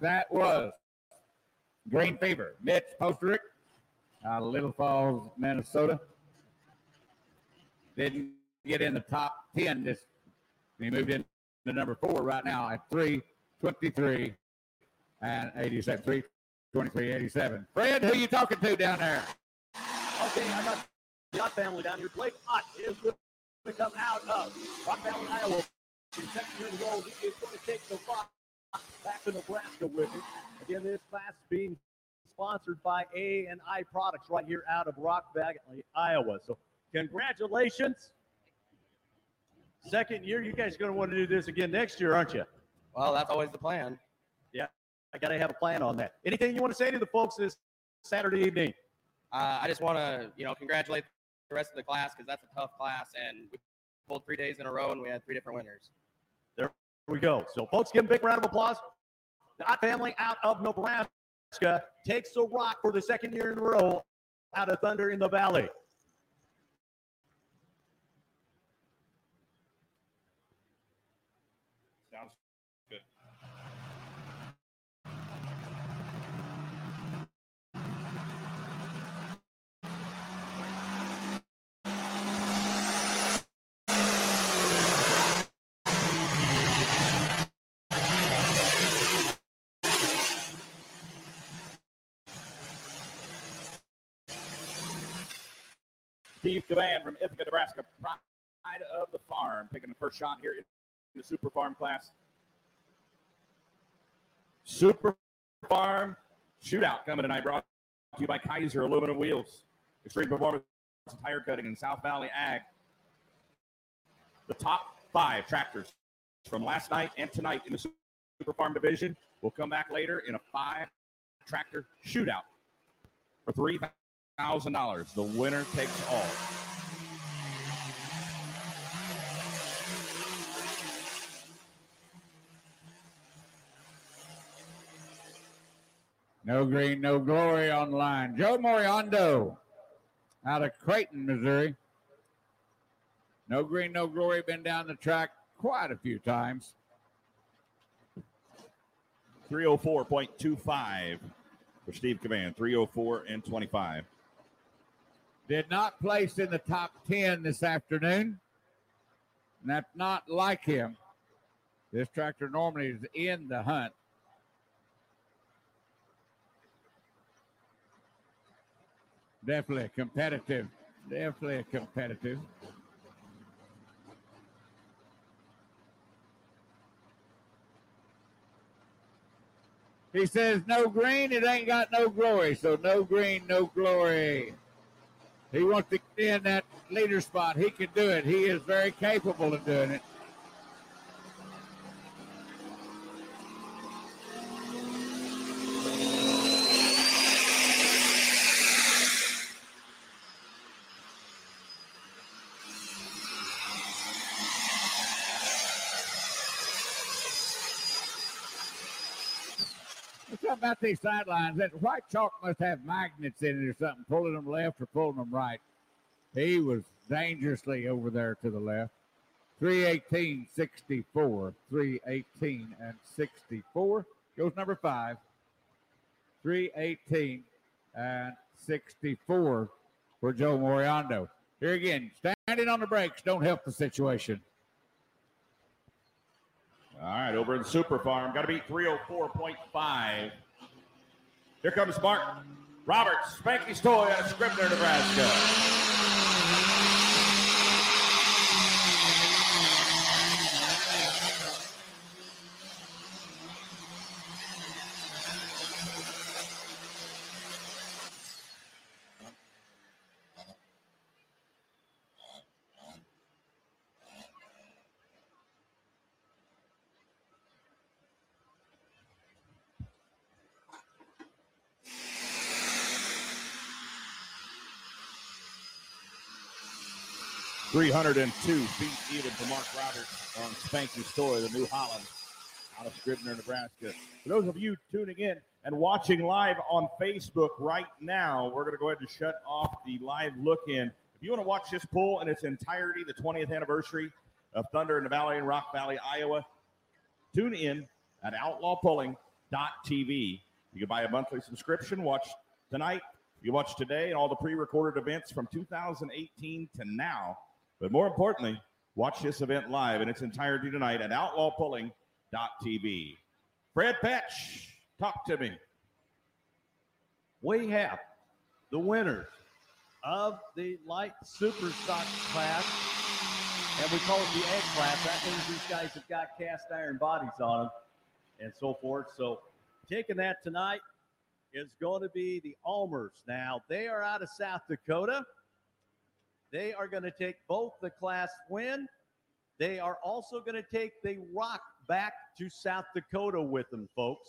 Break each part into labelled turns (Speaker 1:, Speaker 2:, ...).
Speaker 1: That was Green Fever. Mitch Posterick out of Little Falls, Minnesota. Didn't get in the top 10 this he moved in to number four right now at 323 and 87. 323, 87. Fred, who you talking to down there?
Speaker 2: Okay, I got the Ott family down here. Blake Ott is going to come out of Rock Valley, Iowa. Row, he is going to take the rock back to Nebraska with it. Again, this class being sponsored by A and I Products right here out of Rock Valley, Iowa. So congratulations. Second year, you guys are going to want to do this again next year, aren't you?
Speaker 3: Well, that's always the plan.
Speaker 2: Yeah, I got to have a plan on that. Anything you want to say to the folks this Saturday evening?
Speaker 3: Uh, I just want to, you know, congratulate the rest of the class because that's a tough class, and we pulled three days in a row, and we had three different winners.
Speaker 2: We go. So, folks, give a big round of applause. The Ott family out of Nebraska takes the rock for the second year in a row out of Thunder in the Valley.
Speaker 4: Sounds good. Steve Cavan from Ithaca, Nebraska, pride of the farm, taking the first shot here in the Super Farm class. Super Farm Shootout coming tonight, brought to you by Kaiser Aluminum Wheels, Extreme Performance Tire Cutting, and South Valley Ag. The top five tractors from last night and tonight in the Super Farm division will come back later in a five tractor shootout for three thousand dollars. The winner takes all.
Speaker 1: No green, no glory on the line. Joe Moriando out of Creighton, Missouri. No green, no glory. Been down the track quite a few times.
Speaker 4: 304.25 for Steve Cavan. 304 and 25.
Speaker 1: Did not place in the top 10 this afternoon. And that's not like him. This tractor normally is in the hunt. Definitely competitive. Definitely competitive. He says no green, it ain't got no glory. So no green, no glory. He wants to get in that leader spot. He can do it. He is very capable of doing it. About these sidelines? That white chalk must have magnets in it or something, pulling them left or pulling them right. He was dangerously over there to the left. 318, 64. 318 and 64. Goes number five. 318 and 64 for Joe Moriando. Here again, standing on the brakes don't help the situation.
Speaker 4: All right, over in Super Farm, got to beat 304.5. Here comes Mark Roberts, Spanky's Toy out of Scribner, Nebraska. Three hundred and two feet even for Mark Roberts on Spanky's Toy, the New Holland, out of Scribner, Nebraska. For those of you tuning in and watching live on Facebook right now, we're going to go ahead and shut off the live look in. If you want to watch this poll in its entirety, the 20th anniversary of Thunder in the Valley in Rock Valley, Iowa, tune in at outlawpulling.tv. You can buy a monthly subscription, watch tonight, you watch today, and all the pre recorded events from 2018 to now. But more importantly, watch this event live in its entirety tonight at outlawpulling.tv. Fred Petch, talk to me.
Speaker 2: We have the winners of the light super stock class, and we call it the egg class. That means these guys have got cast iron bodies on them and so forth. So, taking that tonight is going to be the Almers. Now, they are out of South Dakota. They are going to take both the class win. They are also going to take the rock back to South Dakota with them, folks.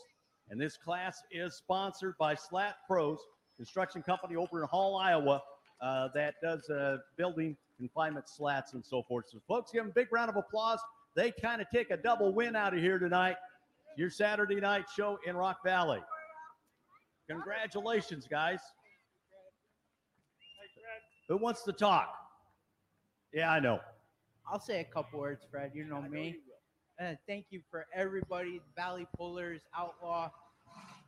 Speaker 2: And this class is sponsored by Slat Pros, construction company over in Hull, Iowa, uh, that does uh, building confinement slats and so forth. So, folks, give them a big round of applause. They kind of take a double win out of here tonight. Your Saturday night show in Rock Valley. Congratulations, guys. Who wants to talk? Yeah, I know.
Speaker 5: I'll say a couple words, Fred. You know me. Uh, thank you for everybody, Valley Pullers, Outlaw,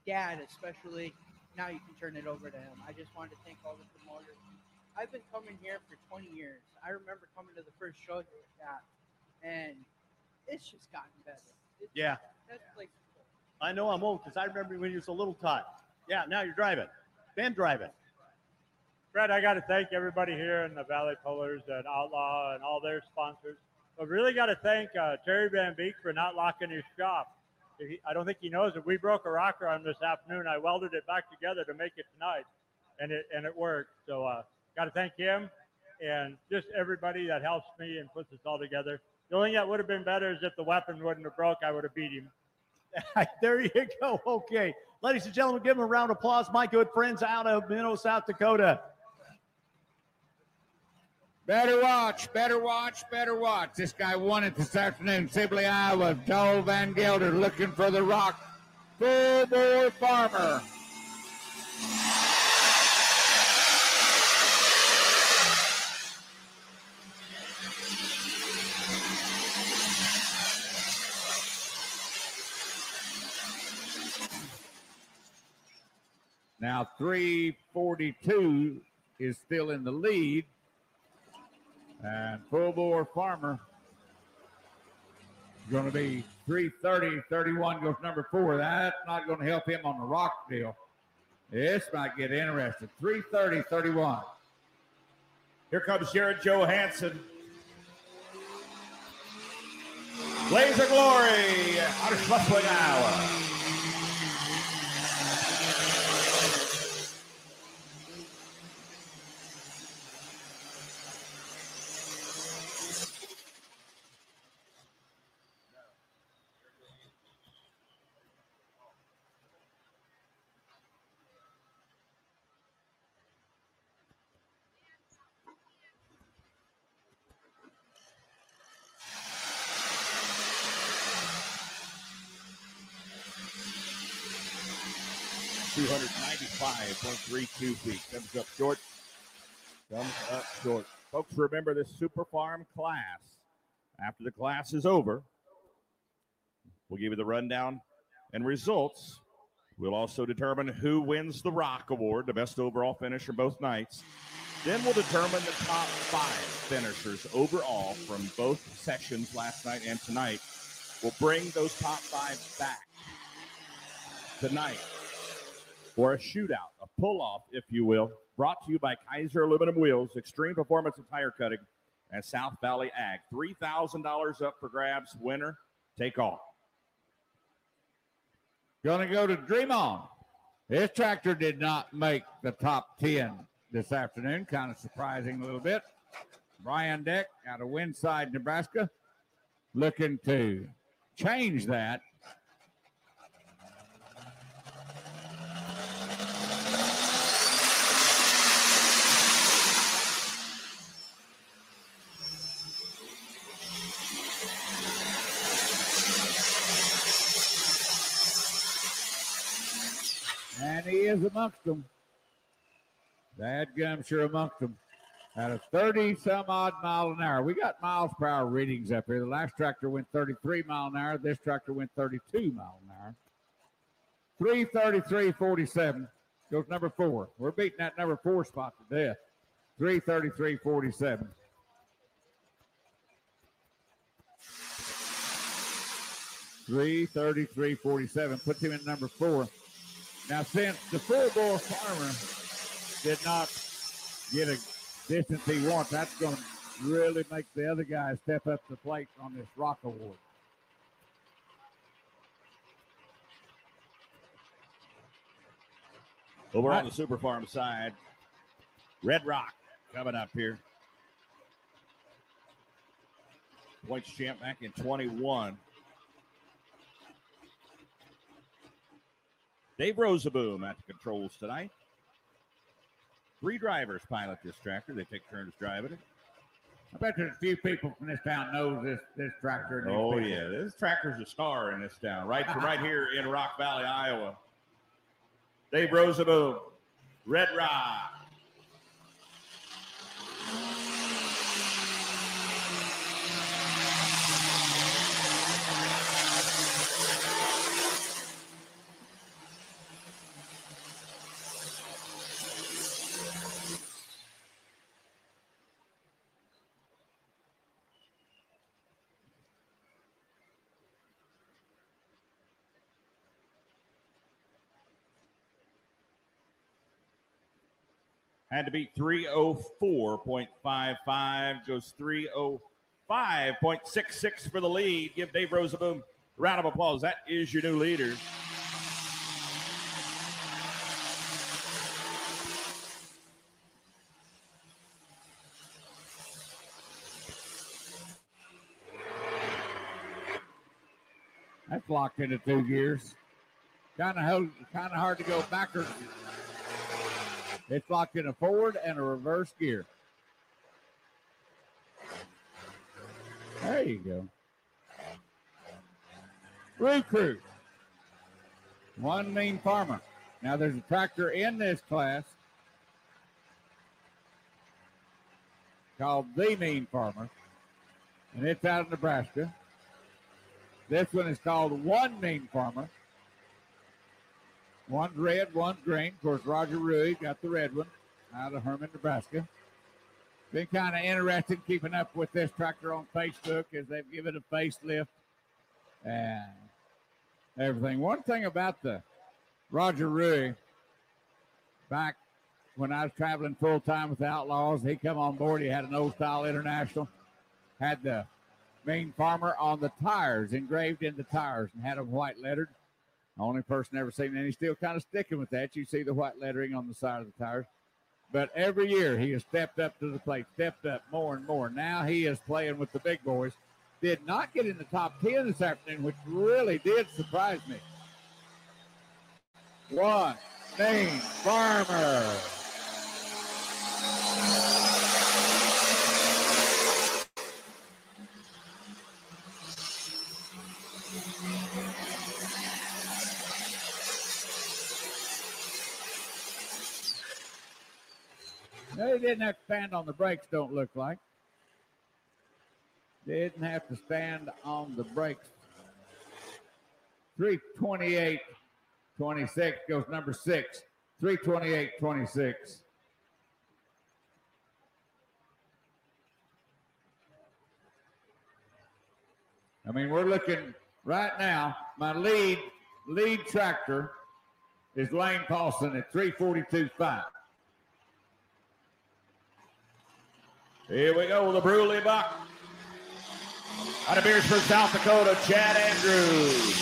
Speaker 5: Dad especially. Now you can turn it over to him. I just wanted to thank all the promoters. I've been coming here for 20 years. I remember coming to the first show here with that, and it's just gotten better. It's,
Speaker 2: Yeah,
Speaker 5: That place is.
Speaker 2: I know I'm old because I remember when you was a little tot. Yeah, now you're driving. Ben driving.
Speaker 6: I got to thank everybody here in the Valley Pullers and Outlaw and all their sponsors. But really got to thank uh, Terry Van Beek for not locking his shop. He, I don't think he knows that we broke a rocker on this afternoon. I welded it back together to make it tonight, and it and it worked. So uh, got to thank him and just everybody that helps me and puts this all together. The only thing that would have been better is if the weapon wouldn't have broke. I would have beat him.
Speaker 2: there you go. Okay. Ladies and gentlemen, give him a round of applause. My good friends out of Menno, South Dakota.
Speaker 1: Better watch, better watch, better watch. This guy won it this afternoon. Sibley, Iowa. Joel Van Gelder looking for the rock. Full bore farmer. Now 342 is still in the lead. And full bore farmer going to be 330, 31 goes number four. That's not going to help him on the rock deal. This might get interesting. 330, 31.
Speaker 4: Here comes Jared Johansson. Blaze of Glory out of Schleswig, Iowa. Two hundred ninety-five point three two feet. Comes up short. Comes up short. Folks, remember this Super Farm class. After the class is over, we'll give you the rundown and results. We'll also determine who wins the Rock Award, the best overall finisher both nights. Then we'll determine the top five finishers overall from both sessions last night and tonight. We'll bring those top five back tonight for a shootout, a pull off, if you will, brought to you by Kaiser Aluminum Wheels, Extreme Performance and Tire Cutting, and South Valley Ag. $3,000 up for grabs. Winner, take all.
Speaker 1: Going to go to Dream On. This tractor did not make the top 10 this afternoon. Kind of surprising a little bit. Brian Deck out of Winside, Nebraska, looking to change that. And he is amongst them. That gum sure amongst them. At a 30 some odd mile an hour. We got miles per hour readings up here. The last tractor went 33 mile an hour. This tractor went 32 mile an hour. 333.47 goes number four. We're beating that number four spot to death. 333.47. Three thirty-three forty-seven puts him in number four. Now, since the full bore farmer did not get a distance he wants, that's going to really make the other guys step up the plate on this rock award.
Speaker 4: Over on the Super Farm side, Red Rock coming up here. Points champ back in 21. Dave Rosaboom at the controls tonight. Three drivers pilot this tractor. They take turns driving it.
Speaker 1: I bet there's a few people from this town knows this this tractor. and
Speaker 4: Oh
Speaker 1: people.
Speaker 4: yeah, this tractor's a star in this town, right from right here in Rock Valley, Iowa. Dave Rosaboom, Red Rock. Had to beat 304.55. Goes 305.66 for the lead. Give Dave Rosaboom a round of applause. That is your new leader.
Speaker 1: That's locked into two gears. Kind of kind of hard to go backwards. It's locked in a forward and a reverse gear. There you go. Recruit. One mean farmer. Now there's a tractor in this class called the Mean Farmer, and it's out of Nebraska. This one is called One Mean Farmer. One's red, one green. Of course, Roger Rui got the red one out of Herman, Nebraska. Been kind of interested keeping up with this tractor on Facebook as they've given it a facelift and everything. One thing about the Roger Rui, back when I was traveling full time with the Outlaws, he come on board. He had an old style international, had the main farmer on the tires engraved in the tires and had them white lettered. Only person ever seen, and he's still kind of sticking with that. You see the white lettering on the side of the tires. But every year he has stepped up to the plate, stepped up more and more. Now he is playing with the big boys. Did not get in the top 10 this afternoon, which really did surprise me. One, Maine Farmer. They didn't have to stand on the brakes, don't look like. Didn't have to stand on the brakes. 328 26 goes number six. 328 26. I mean, we're looking right now. My lead lead tractor is Lane Paulson at 342.5.
Speaker 4: Here we go, with the Bruley Buck. Out of Beresford, South Dakota, Chad Andrews.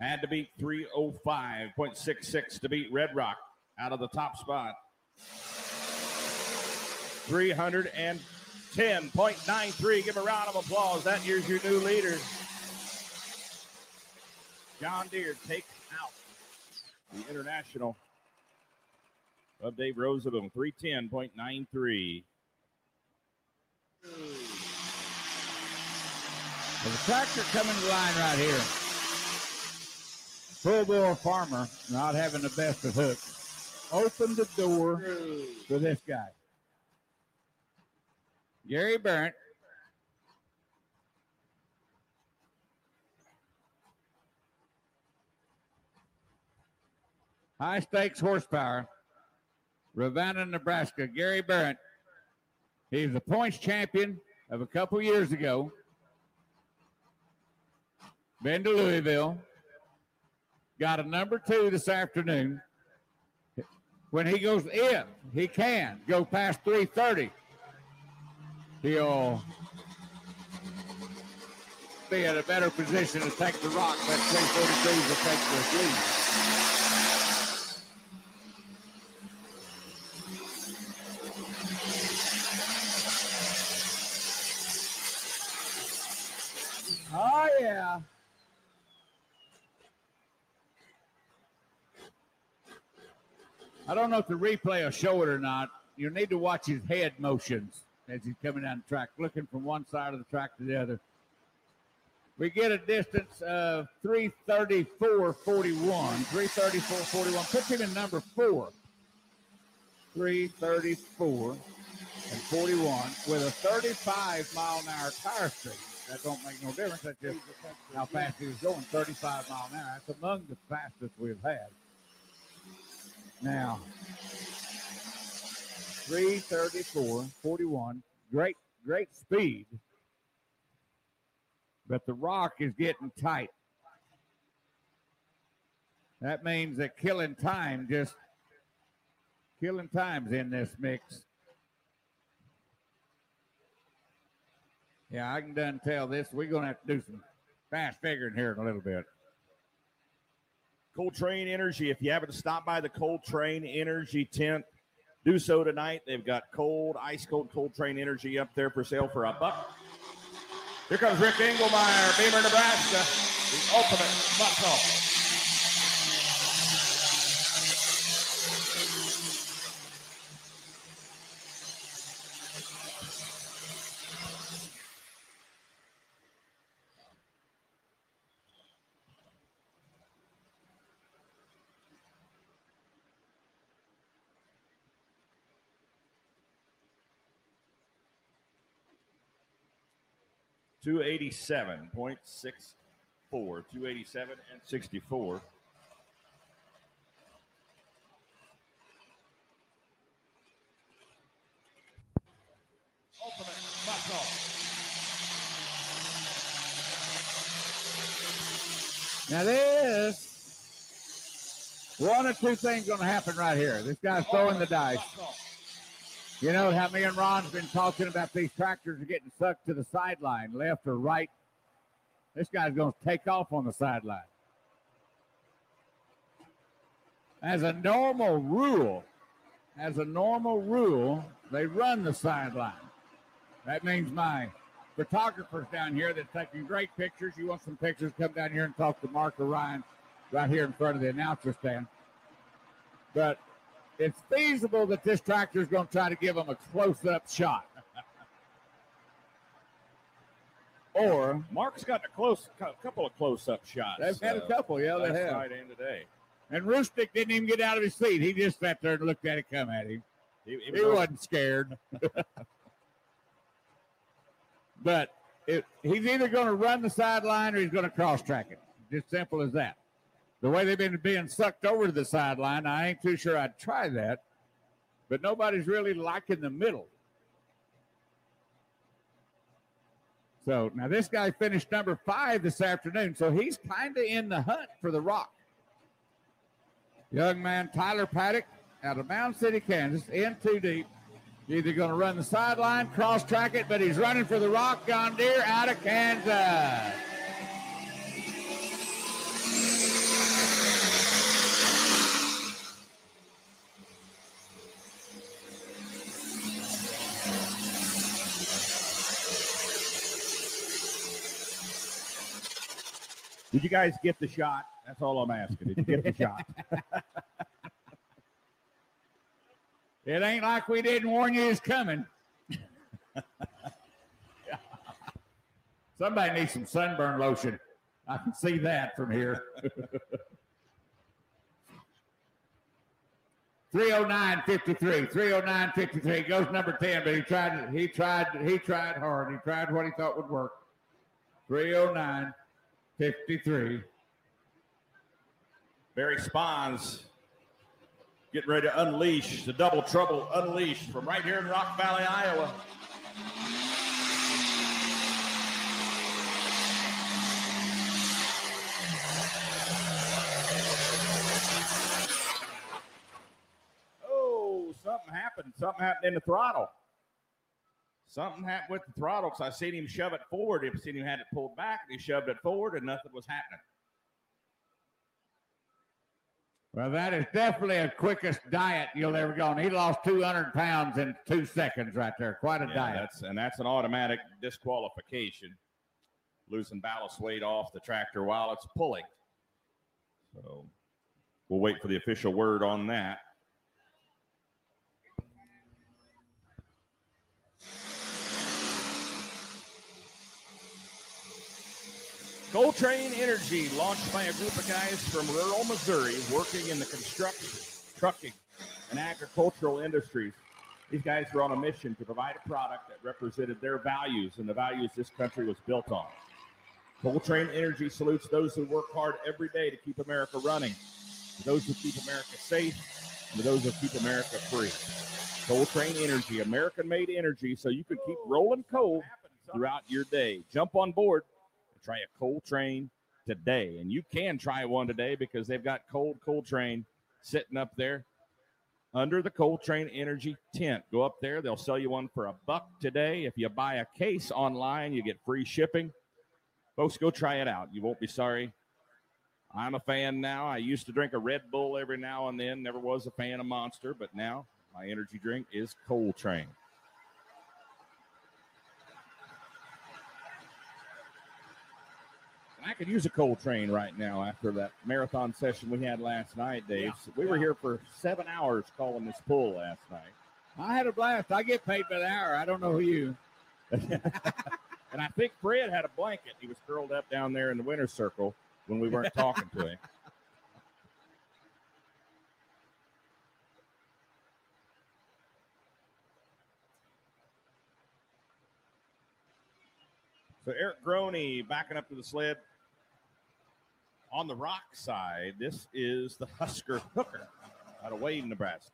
Speaker 4: Had to beat 305.66 to beat Red Rock out of the top spot. 310.93. Give a round of applause. That year's your new leader. John Deere takes out the international of Dave Rosaboom. 310.93.
Speaker 1: There's a tractor coming to line right here. full bore farmer not having the best of hooks Open the door for this guy. Gary Barrett. High stakes horsepower. Ravenna, Nebraska. Gary Barrett. He's the points champion of a couple years ago. Been to Louisville. Got a number two this afternoon. When he goes, if he can go past 330, he'll uh, be in a better position to take the rock. That 343 will take the lead. Oh, yeah. I don't know if the replay will show it or not. You need to watch his head motions as he's coming down the track, looking from one side of the track to the other. We get a distance of 334.41. 334.41. Puts him in number four. 334 and 41 with a 35 mile an hour tire speed. That don't make no difference. That's just how fast he was going. 35 mile an hour. That's among the fastest we've had. Now, 334, 41. Great, great speed. But the rock is getting tight. That means that killing time just killing time's in this mix. Yeah, I can done tell this. We're gonna have to do some fast figuring here in a little bit.
Speaker 4: Coltrane Energy. If you haven't stopped by the Coltrane Energy tent, do so tonight. They've got cold, ice cold, cold train energy up there for sale for a buck. Here comes Rick Engelmeyer, Beemer, Nebraska, the ultimate buck. 287.64, 287 and 64.
Speaker 1: Now this one or two things gonna happen right here. This guy's throwing the dice. You know how me and Ron's been talking about these tractors are getting sucked to the sideline, left or right. This guy's going to take off on the sideline. As a normal rule, as a normal rule, they run the sideline. That means my photographers down here that's taking great pictures. You want some pictures? Come down here and talk to Mark or Ryan right here in front of the announcer stand. But it's feasible that this tractor is going to try to give him a close-up shot. or
Speaker 4: Mark's got a close, a couple of close-up shots.
Speaker 1: they've had a
Speaker 4: uh,
Speaker 1: couple, yeah, they have.
Speaker 4: night and today.
Speaker 1: And Roostic didn't even get out of his seat. He just sat there and looked at it come at him.
Speaker 4: He, he
Speaker 1: He wasn't scared. but it, he's either going to run the sideline or he's going to cross track it. Just simple as that. The way they've been being sucked over to the sideline, I ain't too sure I'd try that. But nobody's really liking the middle. So now this guy finished number five this afternoon, so he's kind of in the hunt for the rock. Young man Tyler Paddock out of Mound City, Kansas, in too deep. Either going to run the sideline, cross track it, but he's running for the rock. John Deere out of Kansas.
Speaker 4: Did you guys get the shot? That's all I'm asking. Did you get the shot?
Speaker 1: it ain't like we didn't warn you it's coming. Somebody needs some sunburn lotion. I can see that from here. 309-53. 309-53 goes number 10, but he tried he tried he tried hard. He tried what he thought would work. 309 309.53.
Speaker 4: Barry Spawns getting ready to unleash the double trouble unleashed from right here in Rock Valley, Iowa. Oh, something happened. Something happened in the throttle. Something happened with the throttle because I seen him shove it forward. I've seen him had it pulled back. And he shoved it forward and nothing was happening.
Speaker 1: Well, that is definitely a quickest diet you'll ever go on. He lost 200 pounds in two seconds right there. Quite a
Speaker 4: Yeah,
Speaker 1: diet.
Speaker 4: That's and that's an automatic disqualification. Losing ballast weight off the tractor while it's pulling. So we'll wait for the official word on that. Coltrane Energy, launched by a group of guys from rural Missouri working in the construction, trucking, and agricultural industries. These guys were on a mission to provide a product that represented their values and the values this country was built on. Coltrane Energy salutes those who work hard every day to keep America running, those who keep America safe, and those who keep America free. Coal Train Energy, American made energy, so you can keep rolling coal throughout your day. Jump on board try a Coltrane today. And you can try one today because they've got cold Coltrane sitting up there under the Coltrane Energy tent. Go up there, they'll sell you one for a buck today. If you buy a case online, you get free shipping. Folks, go try it out. You won't be sorry. I'm a fan now. I used to drink a Red Bull every now and then, never was a fan of Monster, but now my energy drink is Coltrane. I could use a Coltrane right now after that marathon session we had last night, Dave. we were here for seven hours calling this pool last night.
Speaker 1: I had a blast. I get paid by the hour. I don't know who you.
Speaker 4: And I think Fred had a blanket. He was curled up down there in the winter circle when we weren't talking to him. So Eric Groney backing up to the sled. On the rock side, this is the Husker Hooker out of Wayne, Nebraska.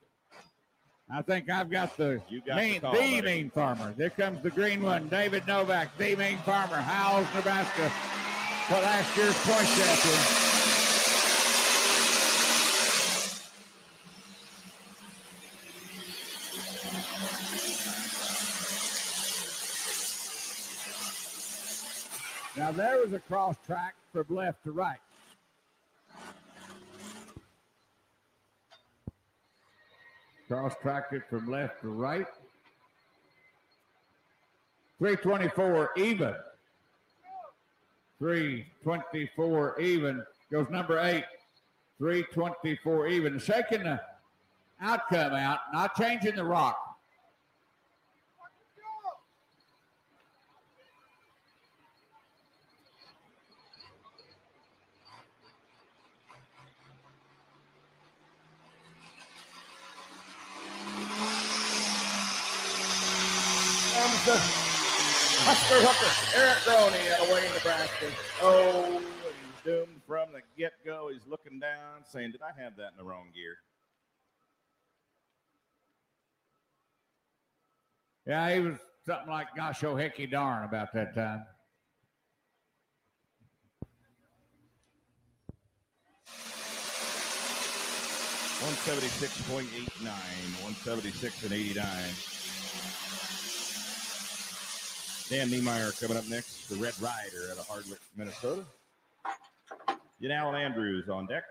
Speaker 1: I think I've got the
Speaker 4: You got
Speaker 1: main,
Speaker 4: the call,
Speaker 1: the main farmer. There comes the green one, David Novak, the main farmer, Howells, Nebraska, for last year's point champion. Now there was a cross track from left to right. Cross tracked it from left to right. 324 even. 324 even. Goes number eight. 324 even. Shaking the outcome out, not changing the rock.
Speaker 4: comes the Husker Hooker, Eric Groney out of Wayne, Nebraska. Oh, he's doomed from the get go. He's looking down, saying, Did I have that in the wrong gear?
Speaker 1: Yeah, he was something like gosh oh hecky darn about that time.
Speaker 4: One seventy six point eight nine, one seventy six and eighty nine. Dan Niemeyer coming up next, the Red Rider out of Hardwick, Minnesota. Get Alan Andrews on deck.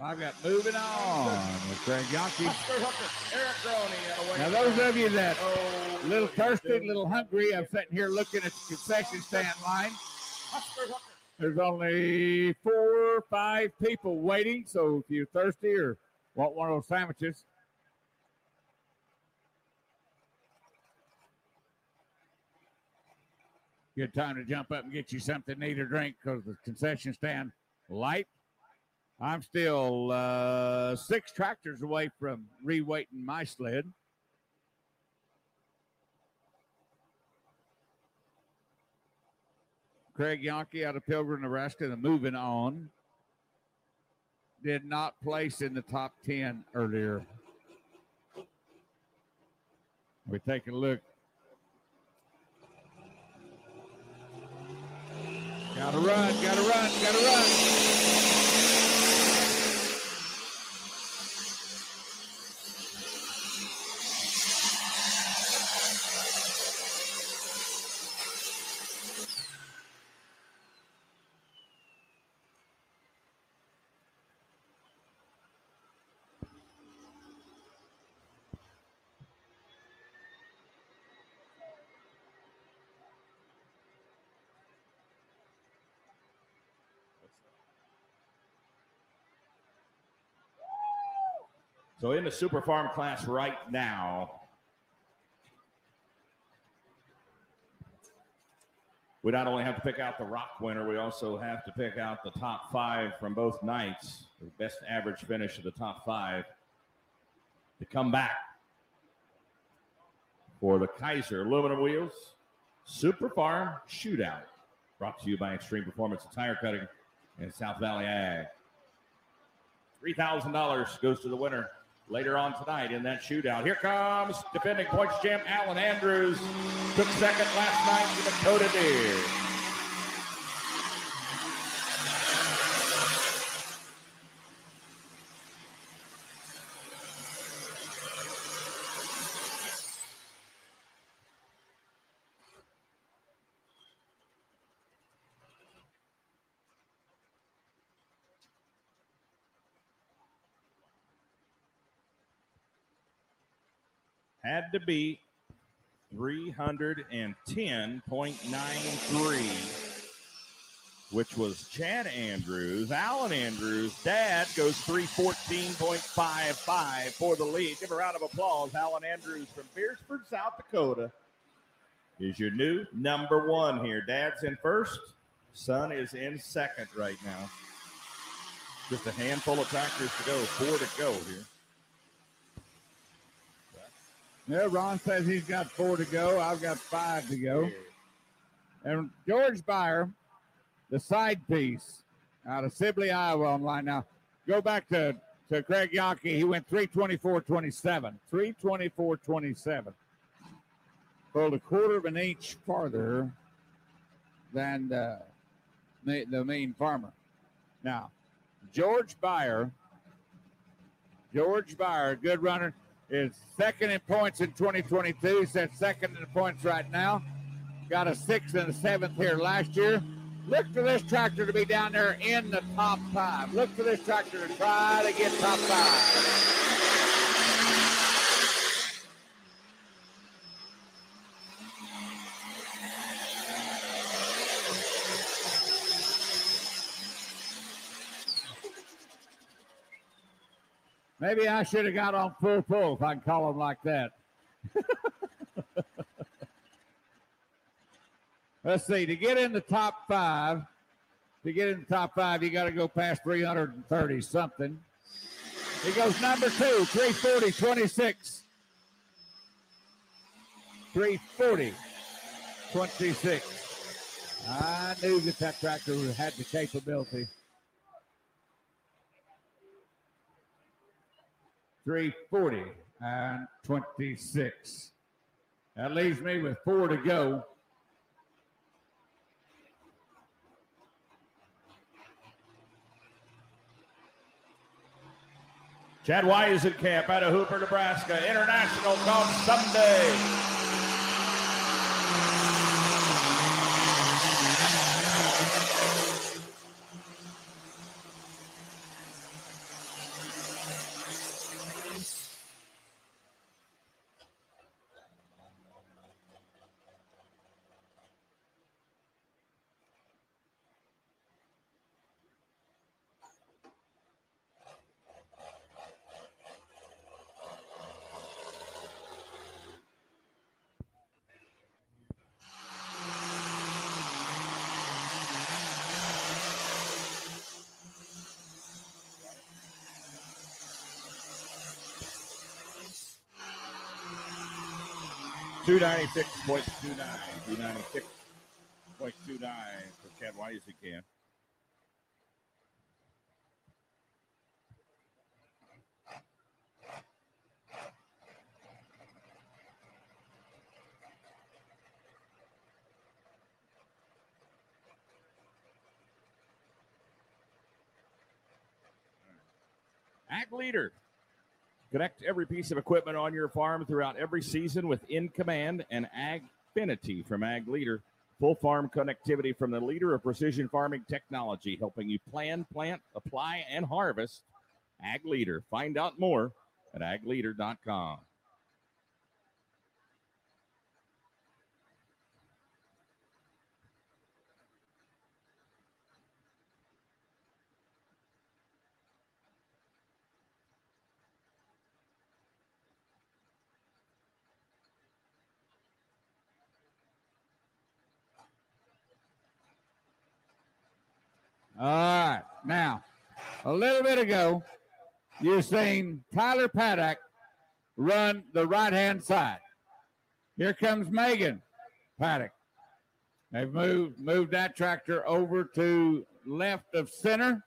Speaker 1: I've got moving on with Craig Yonkey.
Speaker 4: Eric Groney out of Wayne.
Speaker 1: Now, those of you that
Speaker 4: Oh,
Speaker 1: a little thirsty, a little hungry, I'm sitting here looking at the concession stand line. There's only four or five people waiting. So if you're thirsty or want one of those sandwiches, good time to jump up and get you something to eat or drink because the concession stand light. I'm still uh, six tractors away from reweighting my sled. Craig Yankee out of Pilgrim, Nebraska, the moving on. Did not place in the top 10 earlier. We take a look. Gotta run, gotta run, gotta run.
Speaker 4: So in the super farm class right now, we not only have to pick out the rock winner, we also have to pick out the top five from both nights, the best average finish of the top five to come back for the Kaiser aluminum wheels super farm shootout brought to you by Extreme Performance and Tire Cutting and South Valley Ag. $3,000 goes to the winner later on tonight in that shootout. Here comes defending points champ Alan Andrews. Took second last night to Dakota Deer. Had to be 310.93 which was Chad Andrews. Alan Andrews' dad goes 314.55 for the lead. Give a round of applause. Alan Andrews from Beresford, South Dakota is your new number one here. Dad's in first, son is in second right now. Just a handful of tractors to go, four to go here.
Speaker 1: Yeah, Ron says he's got four to go. I've got five to go. And George Byer, the side piece out of Sibley, Iowa, online now. Go back to, to Craig Yankee. He went 324.27. 324.27. Pulled a quarter of an inch farther than the, the main farmer. Now, George Byer, George Byer, good runner, is second in points in 2022. He said second in points right now. Got a sixth and a seventh here last year. Look for this tractor to be down there in the top five. Look for this tractor to try to get top five. Maybe I should have got on full pull if I can call them like that. Let's see. To get in the top five, to get in the top five, you got to go past 330 something. He goes number two, 340, 26. 340, 26. I knew that that tractor had the capability. 340 and 26. That leaves me with four to go.
Speaker 4: Chad Weisenkamp out of Hooper, Nebraska. International Golf Sunday. 296.29. 296.29 for Chad Wise again. Ag Leader. Connect every piece of equipment on your farm throughout every season with In Command and AgFiniti from Ag Leader. Full farm connectivity from the leader of precision farming technology, helping you plan, plant, apply, and harvest. Ag Leader. Find out more at agleader.com.
Speaker 1: All right. Now, a little bit ago, you seen Tyler Paddock run the right hand side. Here comes Megan Paddock. They've moved moved that tractor over to left of center.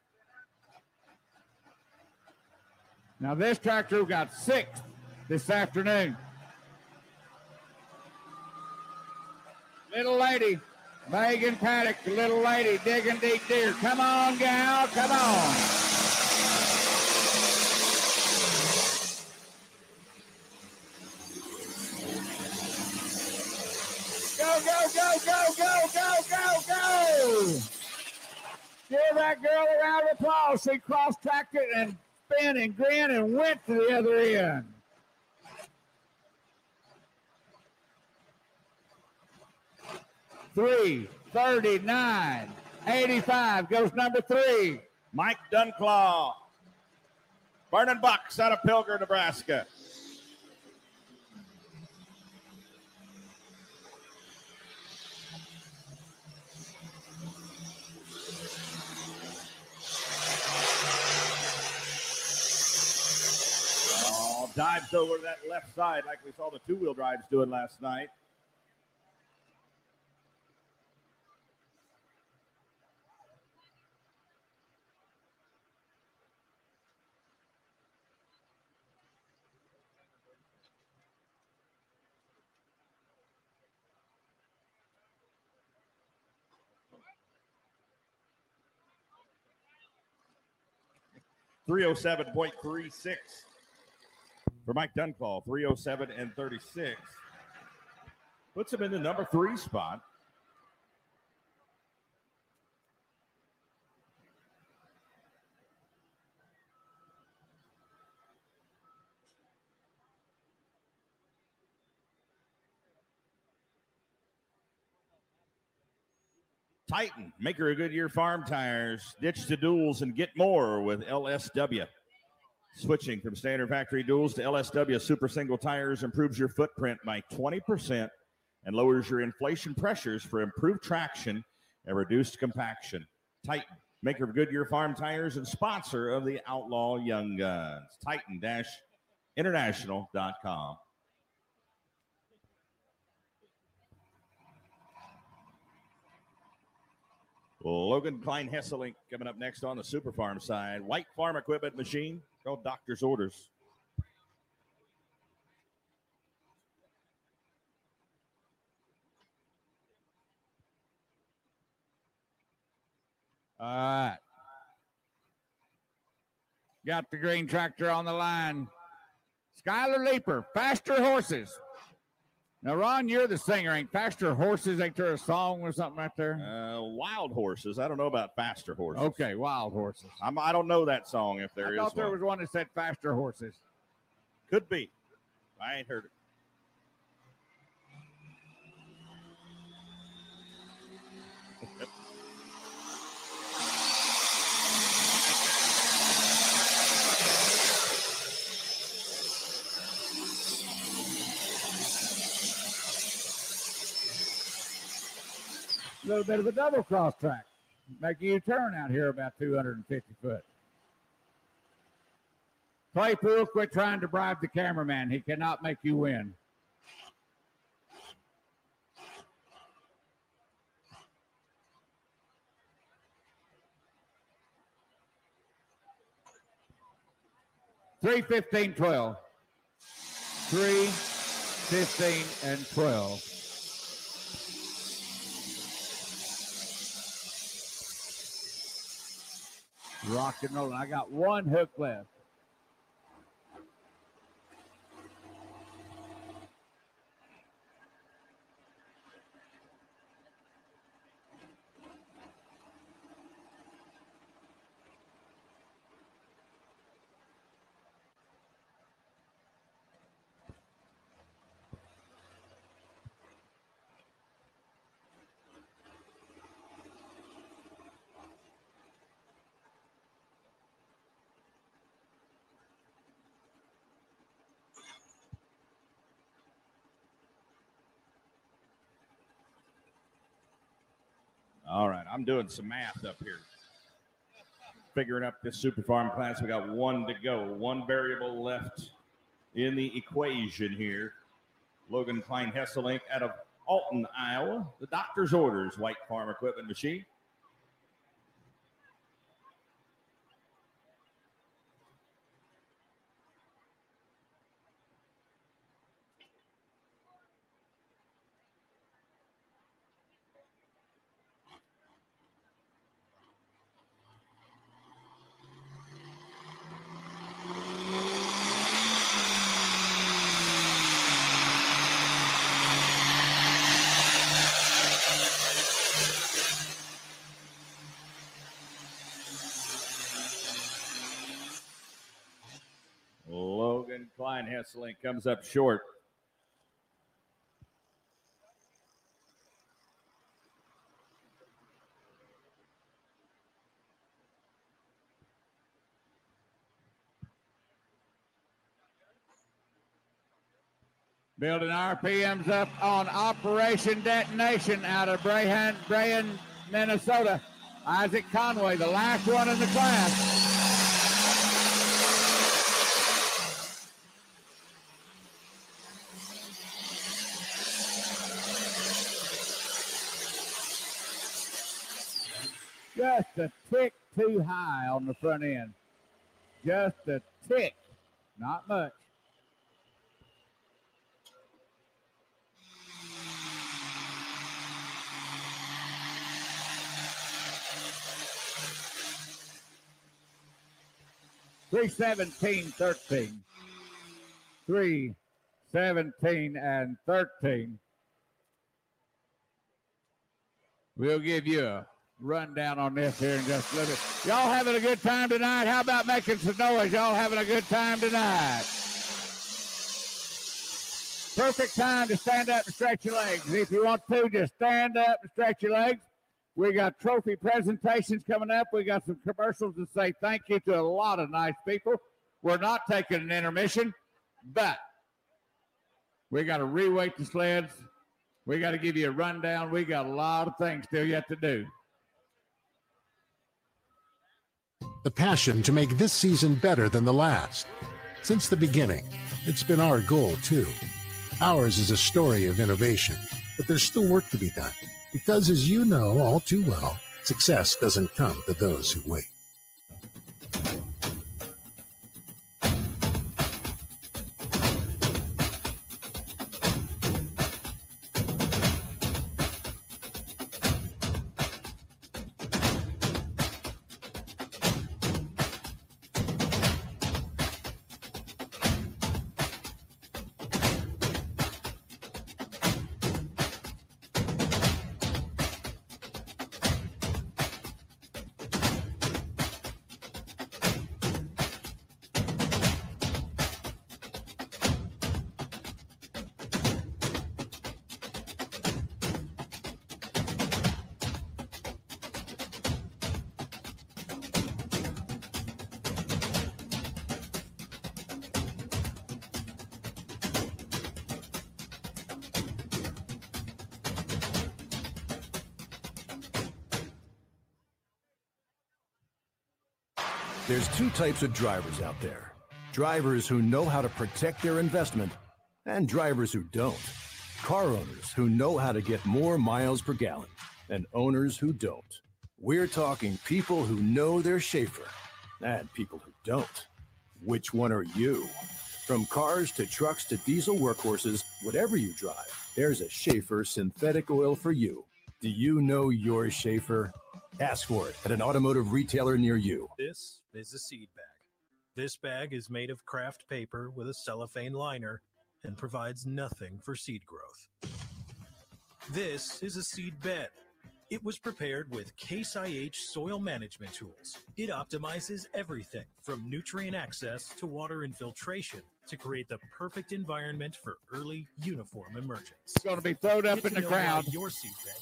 Speaker 1: Now this tractor got sixth this afternoon. Little lady Megan Paddock, the little lady digging deep deer. Come on, gal, come on. Go, go, go, go, go, go, go, go. Give that girl a round of applause. She cross-tracked it and spin and grin and went to the other end. Three, 39, 85 goes number three.
Speaker 4: Mike Dunclaw. Vernon Bucks out of Pilger, Nebraska. Oh, dives over that left side like we saw the two-wheel drives doing last night. Three oh seven point three six for Mike oh seven and thirty six puts him in the number three spot. Titan, maker of Goodyear farm tires, ditch the duals and get more with LSW. Switching from standard factory duals to LSW super single tires improves your footprint by 20% and lowers your inflation pressures for improved traction and reduced compaction. Titan, maker of Goodyear farm tires and sponsor of the Outlaw Young Guns. Titan-international.com. Logan Klein Hesselink coming up next on the Super Farm side. White Farm Equipment Machine called Doctor's Orders.
Speaker 1: All right. Got the green tractor on the line. Skylar Leaper, faster horses. Now, Ron, you're the singer. Ain't faster horses? Ain't there a song or something right there?
Speaker 4: Uh, wild horses. I don't know about faster horses.
Speaker 1: Okay, wild horses.
Speaker 4: I'm, I don't know that song if there
Speaker 1: I
Speaker 4: is
Speaker 1: thought there
Speaker 4: one.
Speaker 1: was one that said faster horses.
Speaker 4: Could be. I ain't heard it.
Speaker 1: a little bit of a double cross track, making you turn out here about 250 foot. Claypool, quit trying to bribe the cameraman. He cannot make you win. Three, 15, 12. 3, 15, and 12. Rock and roll. I got one hook left.
Speaker 4: All right, I'm doing some math up here. Figuring up this super farm class. We got one to go, one variable left in the equation here. Logan Klein Hesselink out of Alton, Iowa. The doctor's orders, White Farm Equipment Machine. Logan Klein Hesselink comes up short.
Speaker 1: Building RPMs up on Operation Detonation out of Braham, Minnesota. Isaac Conway, the last one in the class. Just a tick too high on the front end. Just a tick, not much. Three seventeen thirteen. Three seventeen and thirteen. We'll give you a rundown on this here in just a bit. Y'all having a good time tonight? How about making some noise? Y'all having a good time tonight? Perfect time to stand up and stretch your legs. If you want to, just stand up and stretch your legs. We got trophy presentations coming up. We got some commercials to say thank you to a lot of nice people. We're not taking an intermission, but we got to reweight the sleds. We got to give you a rundown. We got a lot of things still yet to do.
Speaker 7: The passion to make this season better than the last. Since the beginning, it's been our goal too. Ours is a story of innovation, but there's still work to be done. Because as you know all too well, success doesn't come to those who wait.
Speaker 8: Types of drivers out there drivers who know how to protect their investment, and drivers who don't. Car owners who know how to get more miles per gallon, and owners who don't. We're talking people who know their Schaeffer and people who don't. Which one are you? From cars to trucks to diesel workhorses, whatever you drive, there's a Schaeffer synthetic oil for you. Do you know your Schaeffer? Ask for it at an automotive retailer near you.
Speaker 9: This is a seed bag. This bag is made of kraft paper with a cellophane liner and provides nothing for seed growth. This is a seed bed. It was prepared with Case IH soil management tools. It optimizes everything from nutrient access to water infiltration to create the perfect environment for early uniform emergence.
Speaker 1: It's going to be thrown up
Speaker 9: Get
Speaker 1: in the crowd.
Speaker 9: Your seed bed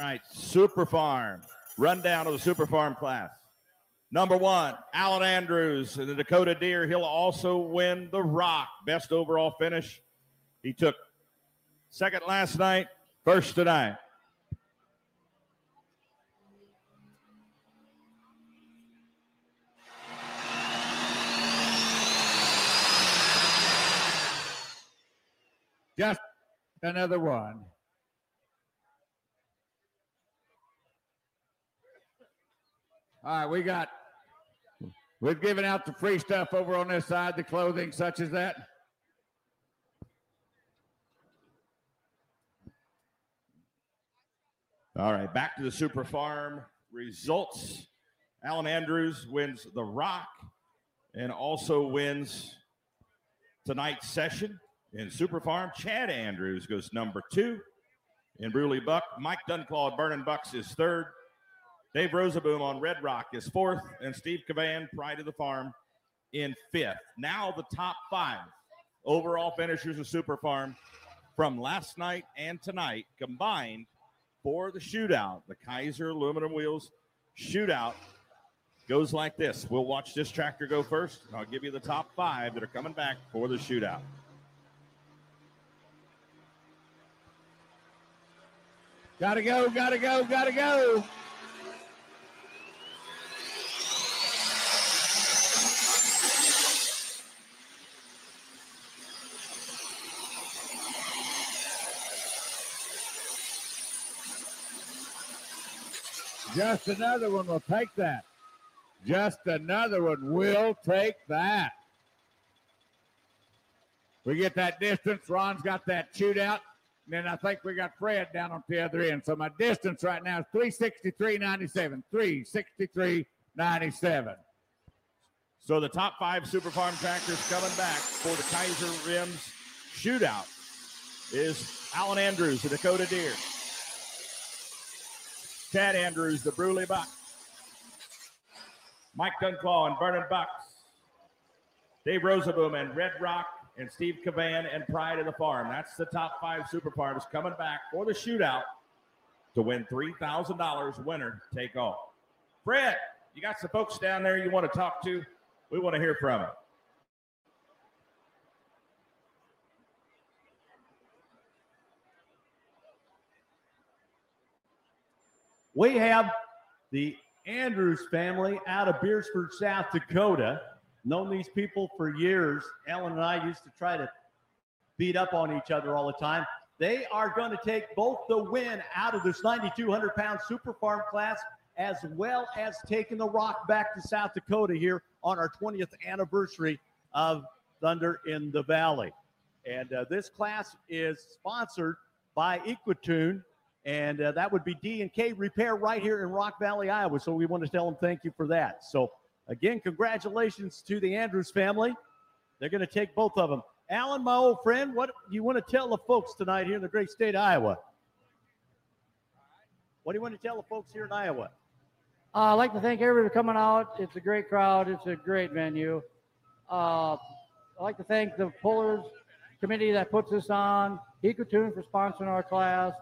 Speaker 4: All right, Super Farm. Rundown of the Super Farm class. Number one, Alan Andrews, and the Dakota Deer. He'll also win the Rock. Best overall finish. He took second last night, first tonight.
Speaker 1: Just another one. All right, we got. We've given out the free stuff over on this side, the clothing such as that.
Speaker 4: All right, back to the Super Farm results. Alan Andrews wins the Rock and also wins tonight's session in Super Farm. Chad Andrews goes number two in Bruley Buck. Mike Dunclaw Burning Bucks is third. Dave Rosaboom on Red Rock is fourth, and Steve Cavan, Pride of the Farm, in fifth. Now the top five overall finishers of Super Farm from last night and tonight combined for the shootout. The Kaiser aluminum wheels shootout goes like this. We'll watch this tractor go first. and I'll give you the top five that are coming back for the shootout.
Speaker 1: Gotta go, gotta go, gotta go. Just another one will take that. Just another one will take that. We get that distance. Ron's got that shootout. And then I think we got Fred down on the other end. So my distance right now is 363.97. 363.97.
Speaker 4: So the top five Super Farm tractors coming back for the Kaiser Rims shootout is Alan Andrews, the Dakota Deer. Chad Andrews, the Bruley Buck. Mike Dunclaw and Vernon Bucks. Dave Rosaboom and Red Rock and Steve Cavan and Pride of the Farm. That's the top five Super Farms coming back for the shootout to win $3,000 winner take all. Fred, you got some folks down there you want to talk to? We want to hear from them.
Speaker 2: We have the Andrews family out of Beresford, South Dakota. Known these people for years. Ellen and I used to try to beat up on each other all the time. They are going to take both the win out of this 9,200 pound super farm class, as well as taking the rock back to South Dakota here on our 20th anniversary of Thunder in the Valley. And uh, this class is sponsored by Equitune, and uh, that would be D and K Repair right here in Rock Valley, Iowa. So we want to tell them thank you for that. So again, congratulations to the Andrews family. They're going to take both of them. Alan, my old friend, what do you want to tell the folks tonight here in the great state of Iowa? What do you want to tell the folks here in Iowa?
Speaker 10: Uh, I'd like to thank everybody for coming out. It's a great crowd. It's a great venue. Uh, I'd like to thank the Pullers Committee that puts this on, Ecotune for sponsoring our class.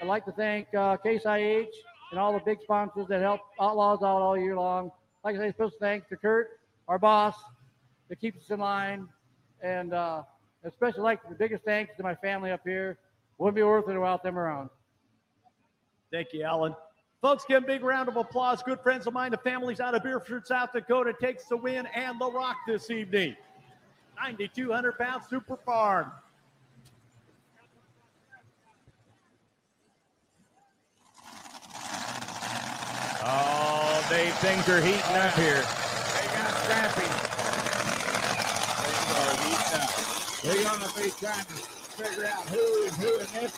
Speaker 10: I'd like to thank uh, Case IH and all the big sponsors that help Outlaws out all year long. Like I say, special thanks to Kurt, our boss, that keeps us in line. And uh, especially like the biggest thanks to my family up here. Wouldn't be worth it without them around.
Speaker 2: Thank you, Alan. Folks, give a big round of applause. Good friends of mine, the families out of Beresford, South Dakota, takes the win and the rock this evening. 9,200 pound super farm.
Speaker 4: Oh, Dave, things are heating up here.
Speaker 1: They got scrappy. Things are heating up. We're gonna be trying to figure out who is who in this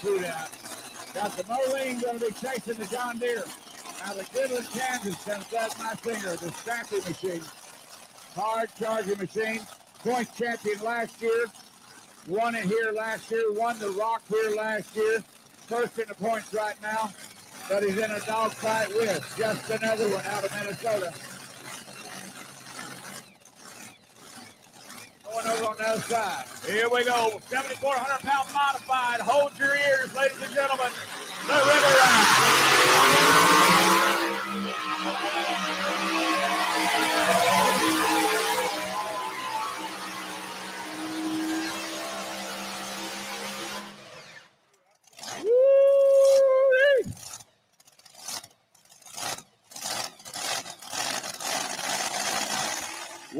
Speaker 1: shootout. Got the Moline gonna be chasing the John Deere. Now the Goodland Kansas comes up my finger, the scrappy machine. Hard charging machine. Point champion last year. Won it here last year. Won the rock here last year. First in the points right now. But he's in a dogfight with just another one out of Minnesota. Going over on the other side.
Speaker 4: Here we go. 7,400 pound modified. Hold your ears, ladies and gentlemen. The River Rat.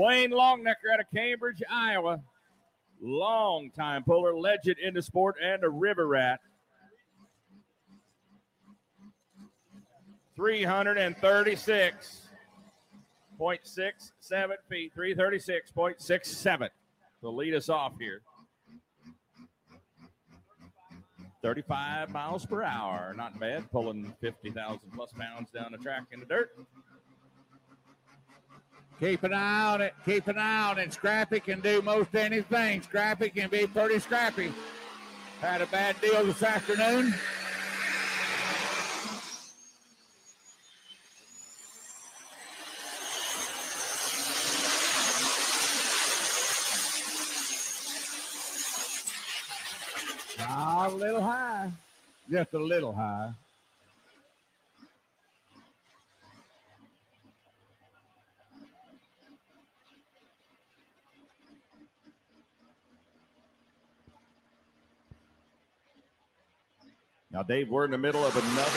Speaker 4: Wayne Longnecker out of Cambridge, Iowa. Long time puller, legend in the sport, and a river rat. 336.67 feet, 336.67 to lead us off here. 35 miles per hour, not bad, pulling 50,000 plus pounds down the track in the dirt.
Speaker 1: Keep an eye on it. Keep an eye on it. Scrappy can do most anything. Scrappy can be pretty scrappy. Had a bad deal this afternoon. Ah, a little high. Just a little high.
Speaker 4: Now, Dave, we're in the middle of another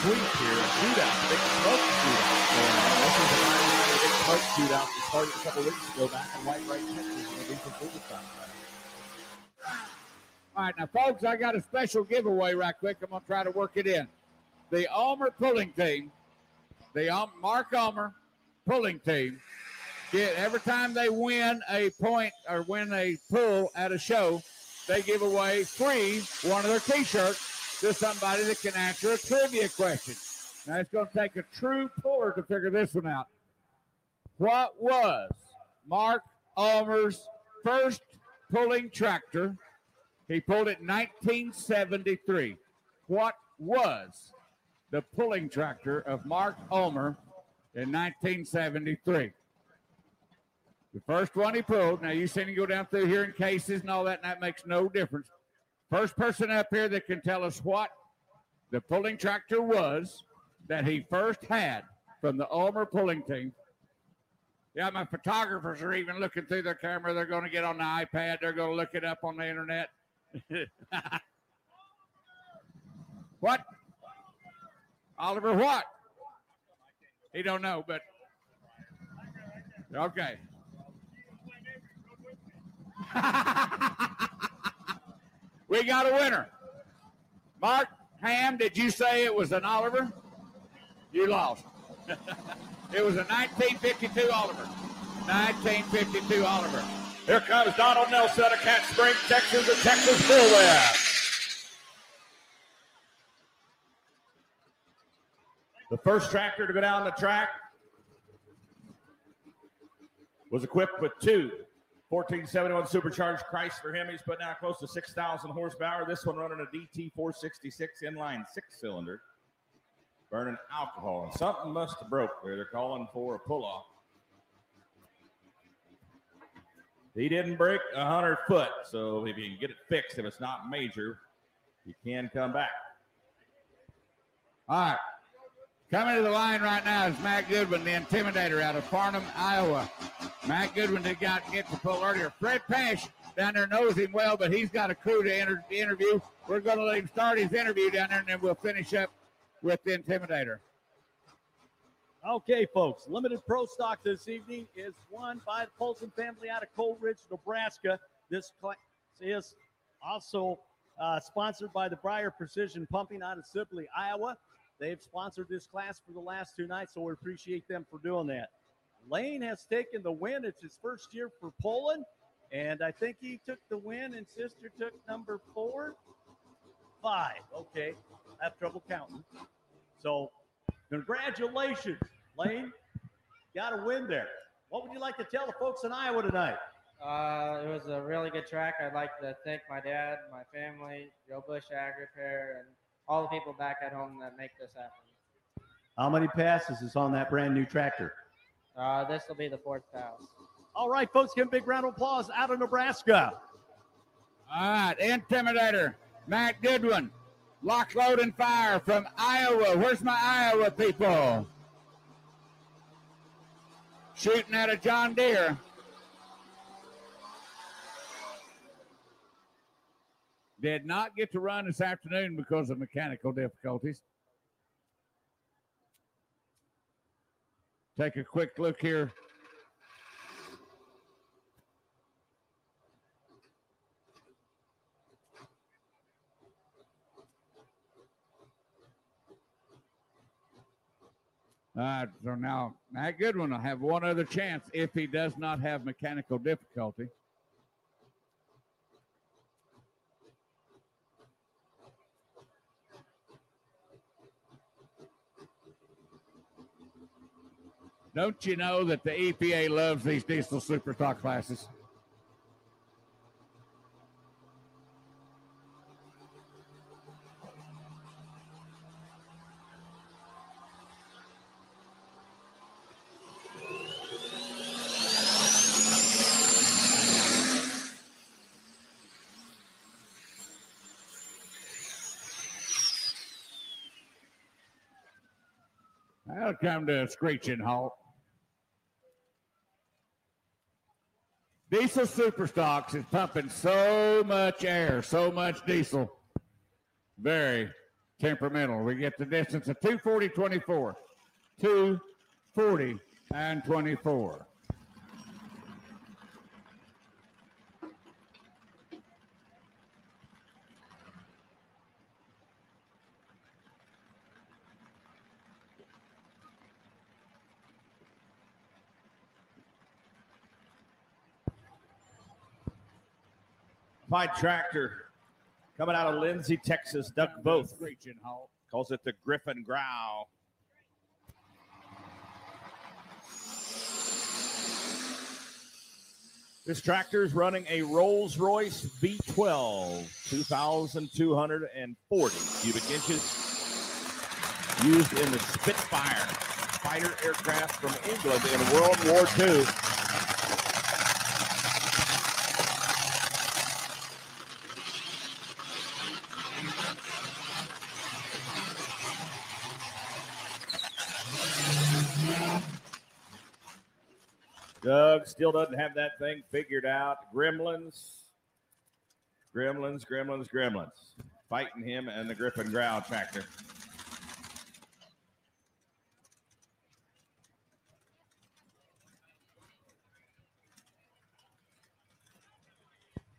Speaker 4: sweep here, shootout, big smoke shootout. This is a big smoke shootout that started a couple weeks ago back in Whitewright, Texas. and Food
Speaker 1: All right, now, folks, I got a special giveaway right quick. I'm going to try to work it in. The Almer pulling team, the um, Mark Almer pulling team, get every time they win a point or win a pull at a show, they give away free one of their T-shirts to somebody that can answer a trivia question. Now it's going to take a true puller to figure this one out. What was Mark Ulmer's first pulling tractor? He pulled it in 1973. What was the pulling tractor of Mark Ulmer in 1973? The first one he pulled. Now you seen him go down through here in cases and all that, and that makes no difference. First person up here that can tell us what the pulling tractor was that he first had from the Ulmer pulling team. Yeah, my photographers are even looking through their camera. They're going to get on the iPad. They're going to look it up on the internet. what? Oliver what? He don't know, but okay. we got a winner. Mark Ham, did you say it was an Oliver? You lost. it was a 1952 Oliver. 1952 Oliver.
Speaker 4: Here comes Donald Nelson of Cat Spring, Texas, the Texas Bullwhip. The first tractor to go down the track was equipped with two 1471 supercharged Chrysler Hemis, putting out close to 6,000 horsepower. This one running a DT 466 inline six cylinder, burning alcohol. And something must have broke there. They're calling for a pull off. He didn't break a 100 foot, so if you can get it fixed, if it's not major, you can come back.
Speaker 1: All right. Coming to the line right now is Matt Goodwin, the intimidator out of Farnham, Iowa. Matt Goodwin did got get the pull earlier. Fred Pash down there knows him well, but he's got a crew to enter, interview. We're going to let him start his interview down there, and then we'll finish up with the intimidator.
Speaker 2: Okay, folks. Limited Pro Stock this evening is won by the Polson family out of Coleridge, Nebraska. This class is also uh, sponsored by the Briar Precision Pumping out of Sibley, Iowa. They've sponsored this class for the last two nights, so we appreciate them for doing that. Lane has taken the win. It's his first year for Poland, and I think he took the win, and sister took number four, five. Okay, I have trouble counting. So, congratulations, Lane. Got a win there. What would you like to tell the folks in Iowa tonight?
Speaker 3: Uh, it was a really good track. I'd like to thank my dad, my family, Joe Bush Ag Repair, and all the people back at home that make this happen.
Speaker 2: How many passes is on that brand new tractor?
Speaker 3: Uh, this will be the fourth pass.
Speaker 2: All right, folks, give a big round of applause out of Nebraska.
Speaker 1: All right, Intimidator, Matt Goodwin, lock, load, and fire from Iowa. Where's my Iowa people? Shooting at a John Deere. Did not get to run this afternoon because of mechanical difficulties. Take a quick look here. All right, so now Matt Goodwin will have one other chance if he does not have mechanical difficulty. Don't you know that the EPA loves these diesel superstock classes? That'll come to a screeching halt. Diesel Superstocks is pumping so much air, so much diesel. Very temperamental. We get the distance of 240 24. 240 and 24.
Speaker 4: Fine tractor coming out of Lindsay, Texas. Doug Both calls it the Griffin Growl. This tractor is running a Rolls Royce V12, 2,240 cubic inches, used in the Spitfire fighter aircraft from England in World War II. Doug still doesn't have that thing figured out. Gremlins, gremlins, gremlins, gremlins. Fighting him and the Griffin Growl tractor.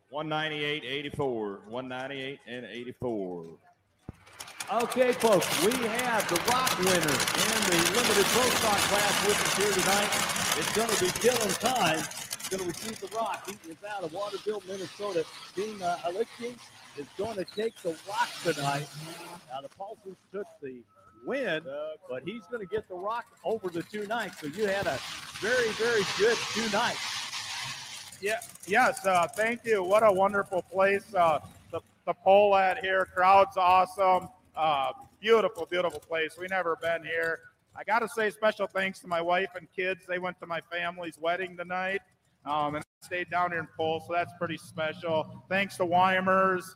Speaker 4: One ninety eight eighty four. One ninety eight and eighty four.
Speaker 2: Okay, folks, we have the rock winner in the limited pro stock class with us here tonight. It's going to be killing time. Going to receive the rock. He is out of Waterville, Minnesota. Dean uh, is going to take the rock tonight. Now, the Pulsers took the win, but he's going to get the rock over the two nights. So you had a very, very good two nights.
Speaker 11: Yeah, yes. Uh, thank you. What a wonderful place. Uh, the the pole at here, crowd's awesome. Uh, beautiful, beautiful place. We never been here. I got to say special thanks to my wife and kids. They went to my family's wedding tonight, um, and stayed down here in Pole, so that's pretty special. Thanks to Weimers.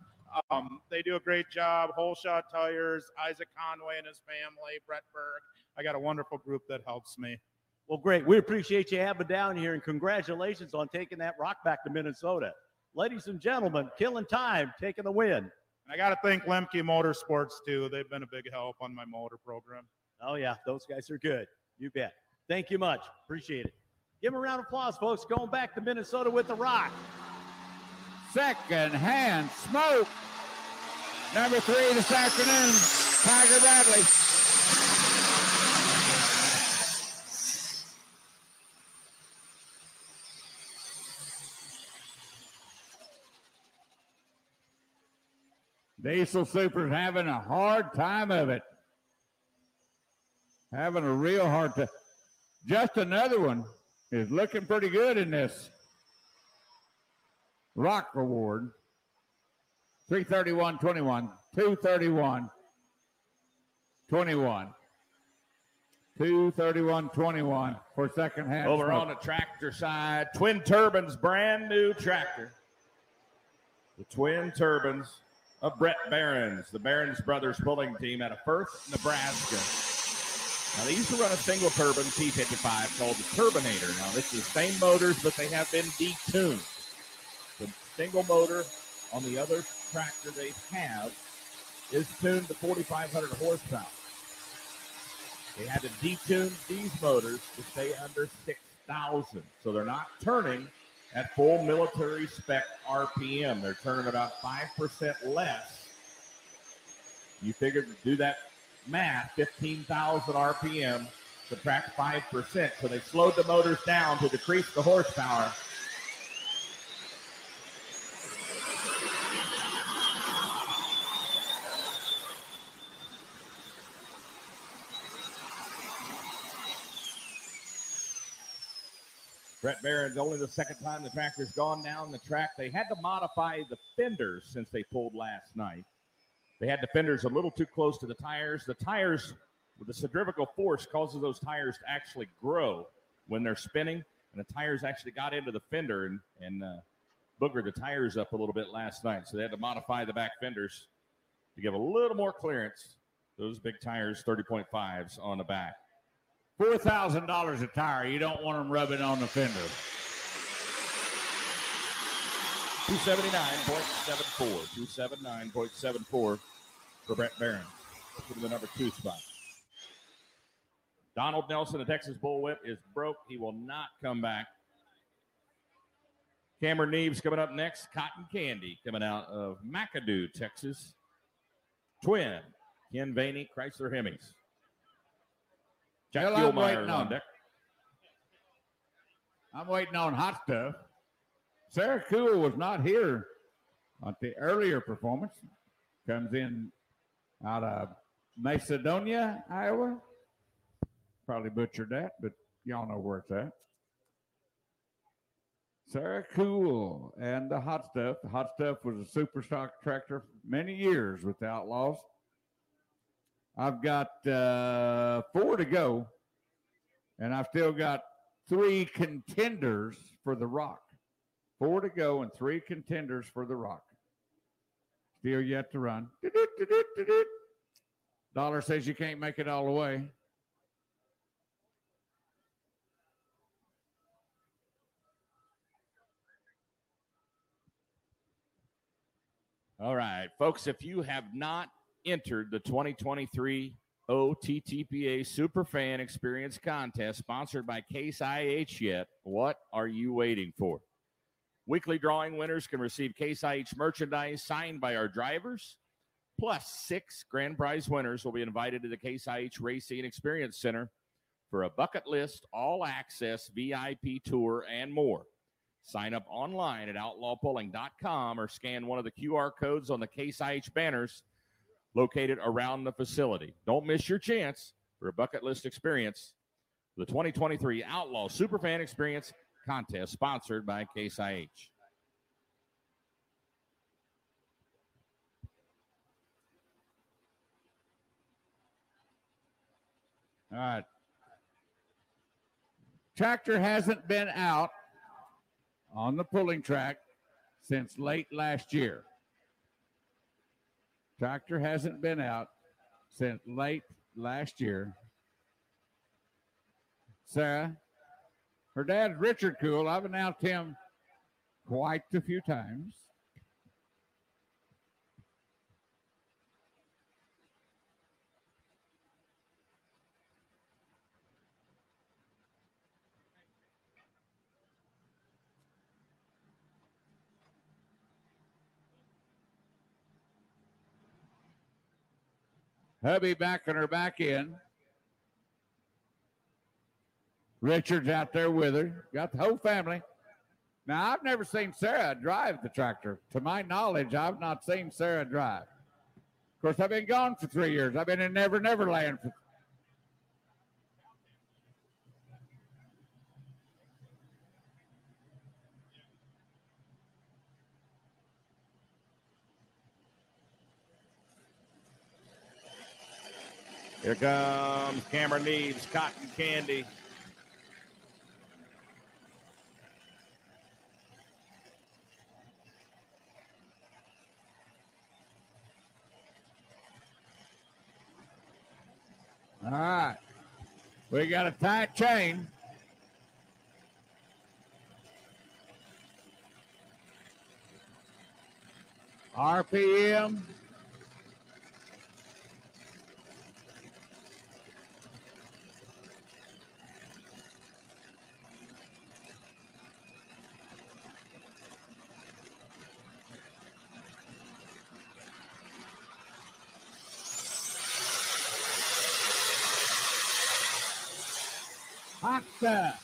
Speaker 11: Um, they do a great job. Whole Shot Tires, Isaac Conway and his family, Brett Berg. I got a wonderful group that helps me.
Speaker 2: Well, great. We appreciate you having down here, and congratulations on taking that rock back to Minnesota. Ladies and gentlemen, killing time, taking the win.
Speaker 11: And I got to thank Lemke Motorsports too. They've been a big help on my motor program.
Speaker 2: Oh, yeah, those guys are good. You bet. Thank you much. Appreciate it. Give them a round of applause, folks. Going back to Minnesota with the rock.
Speaker 1: Second hand smoke Number three this afternoon, Tiger Bradley. Diesel Super's having a hard time of it. Having a real hard time. Just another one is looking pretty good in this rock reward. 331 21. 231 21. 231 21 for second half.
Speaker 4: Over on the tractor side, Twin Turbines, brand new tractor. The Twin Turbines of Brett Barons, the Barons Brothers pulling team out of Firth, Nebraska. Now, they used to run a single turbine T55 called the Turbinator. Now, this is same motors, but they have been detuned. The single motor on the other tractor they have is tuned to 4,500 horsepower. They had to detune these motors to stay under 6,000. So they're not turning at full military spec RPM. They're turning about 5% less. You figure to do that math, 15,000 RPM, subtract 5%. So they slowed the motors down to decrease the horsepower. Brett Barron's only the second time the tractor's gone down the track. They had to modify the fenders since they pulled last night. They had the fenders a little too close to the tires. The tires, with the centrifugal force, causes those tires to actually grow when they're spinning, and the tires actually got into the fender and, and uh, boogered the tires up a little bit last night. So they had to modify the back fenders to give a little more clearance. Those big tires, 30.5s on the back.
Speaker 1: Four thousand dollars a tire. You don't want them rubbing on the fender.
Speaker 4: 279.74. 279.74 for Brett Barron. To the number two spot. Donald Nelson, the Texas Bullwhip, is broke. He will not come back. Cameron Neves coming up next. Cotton Candy coming out of McAdoo, Texas. Twin. Ken Vaney, Chrysler Hemis. Jack
Speaker 1: I'm waiting on-
Speaker 4: on deck.
Speaker 1: I'm waiting on hot stuff. Sarah Cool was not here at the earlier performance. Comes in out of Macedonia, Iowa. Probably butchered that, but y'all know where it's at. Sarah Cool and the hot stuff. The hot stuff was a super stock tractor for many years with the Outlaws. I've got uh, four to go, and I've still got three contenders for the Rock. Four to go and three contenders for the Rock. Still yet to run. Dollar says you can't make it all the way.
Speaker 4: All right, folks, if you have not entered the 2023 OTTPA Superfan Experience Contest sponsored by Case IH yet, what are you waiting for? Weekly drawing winners can receive Case IH merchandise signed by our drivers. Plus, six grand prize winners will be invited to the Case IH Racing Experience Center for a bucket list, all access VIP tour, and more. Sign up online at outlawpulling.com or scan one of the QR codes on the Case IH banners located around the facility. Don't miss your chance for a bucket list experience. The 2023 Outlaw Superfan Experience Contest, sponsored by Case IH.
Speaker 1: All right. Tractor hasn't been out on the pulling track since late last year. Tractor hasn't been out since late last year. Sarah, her dad's Richard Cool. I've announced him quite a few times. Hubby backing her back in. Richard's out there with her. Got the whole family. Now, I've never seen Sarah drive the tractor. To my knowledge, I've not seen Sarah drive. Of course, I've been gone for three years. I've been in Never Never Land for
Speaker 4: Here comes Cameron Neves, Cotton Candy.
Speaker 1: All right. We got a tight chain. RPM. Hot.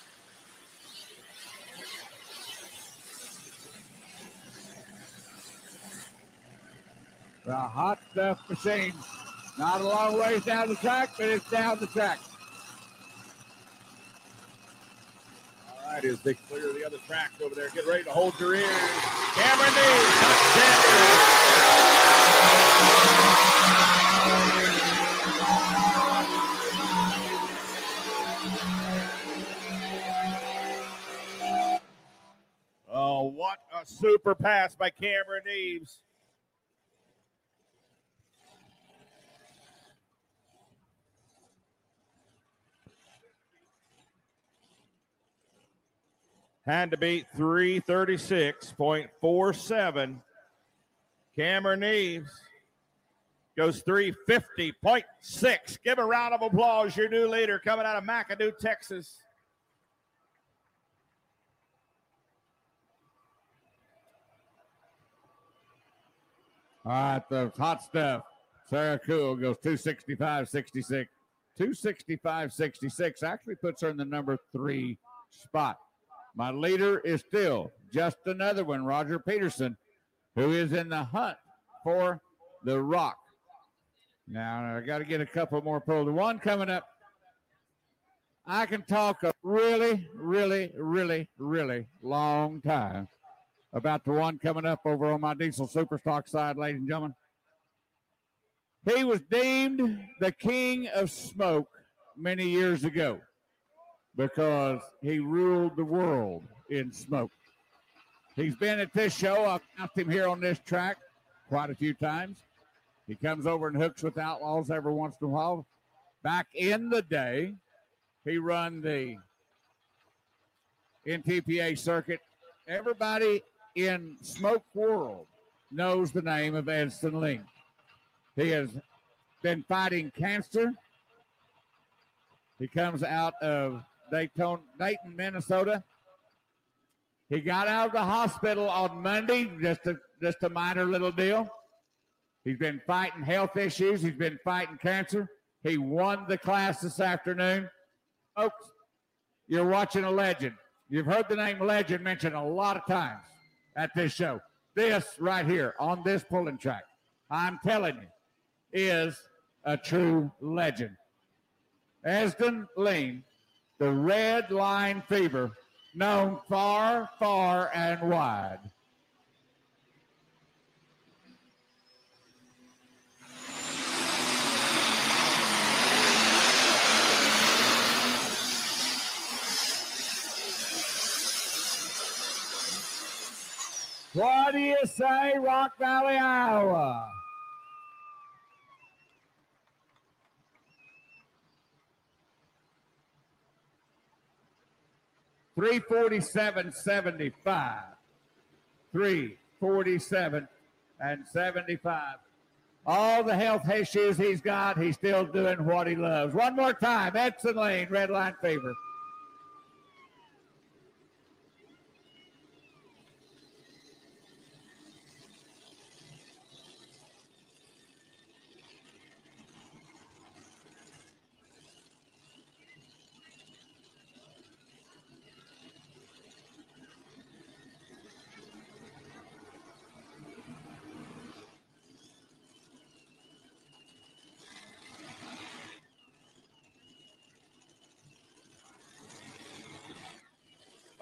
Speaker 1: The hot stuff machine. Not a long ways down the track, but it's down the track.
Speaker 4: All right, as they clear the other track over there, get ready to hold your ears. Cameron Neves, Cotton super pass by Cameron Neves. Had to beat 336.47. Cameron Neves goes 350.6. Give a round of applause, your new leader coming out of McAdoo, Texas.
Speaker 1: All right, the hot stuff. Sarah Cool goes 265 66. 265 66 actually puts her in the number three spot. My leader is still just another one, Roger Peterson, who is in the hunt for the rock. Now, I got to get a couple more pulled. One coming up, I can talk a really, really, really, really long time about the one coming up over on my diesel superstock side, ladies and gentlemen. He was deemed the king of smoke many years ago because he ruled the world in smoke. He's been at this show. I've got him here on this track quite a few times. He comes over and hooks with outlaws every once in a while. Back in the day, he run the NTPA circuit. Everybody in smoke world knows the name of Edson Ling. He has been fighting cancer. He comes out of Dayton, Dayton, Minnesota. He got out of the hospital on Monday, just a just a minor little deal. He's been fighting health issues. He's been fighting cancer. He won the class this afternoon. Folks, you're watching a legend. You've heard the name legend mentioned a lot of times at this show. This right here on this pulling track, I'm telling you, is a true legend. Esden Lean, the red line fever, known far, far, and wide. What do you say, Rock Valley, Iowa? Three forty-seven seventy-five. Three forty-seven and seventy-five. All the health issues he's got, he's still doing what he loves. One more time, Edson Lane, red line fever.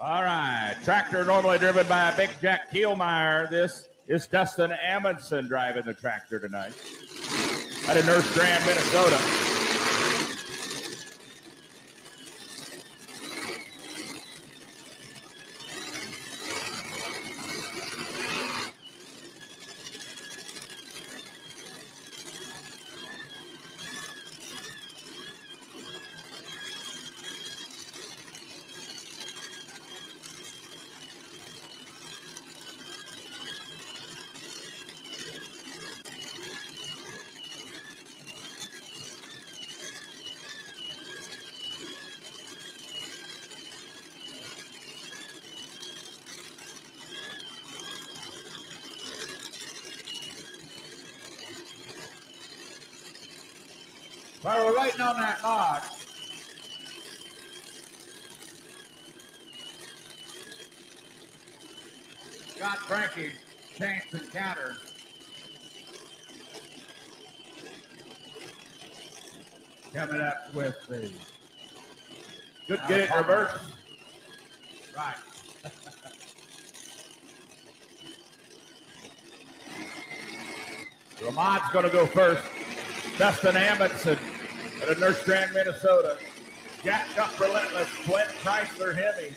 Speaker 4: All right. Tractor normally driven by a Big Jack Kielmeyer. This is Dustin Amundsen driving the tractor tonight. Out of Nurse Grand, Minnesota.
Speaker 1: While we're waiting on that log, Scott Frankie, chance encounter. Coming up with the.
Speaker 4: Good get it reverse.
Speaker 1: Right.
Speaker 4: Lamont's going to go first. Dustin Amundsen out of Nurse Grand, Minnesota. Jack Up Relentless, Flint Chrysler Hemi.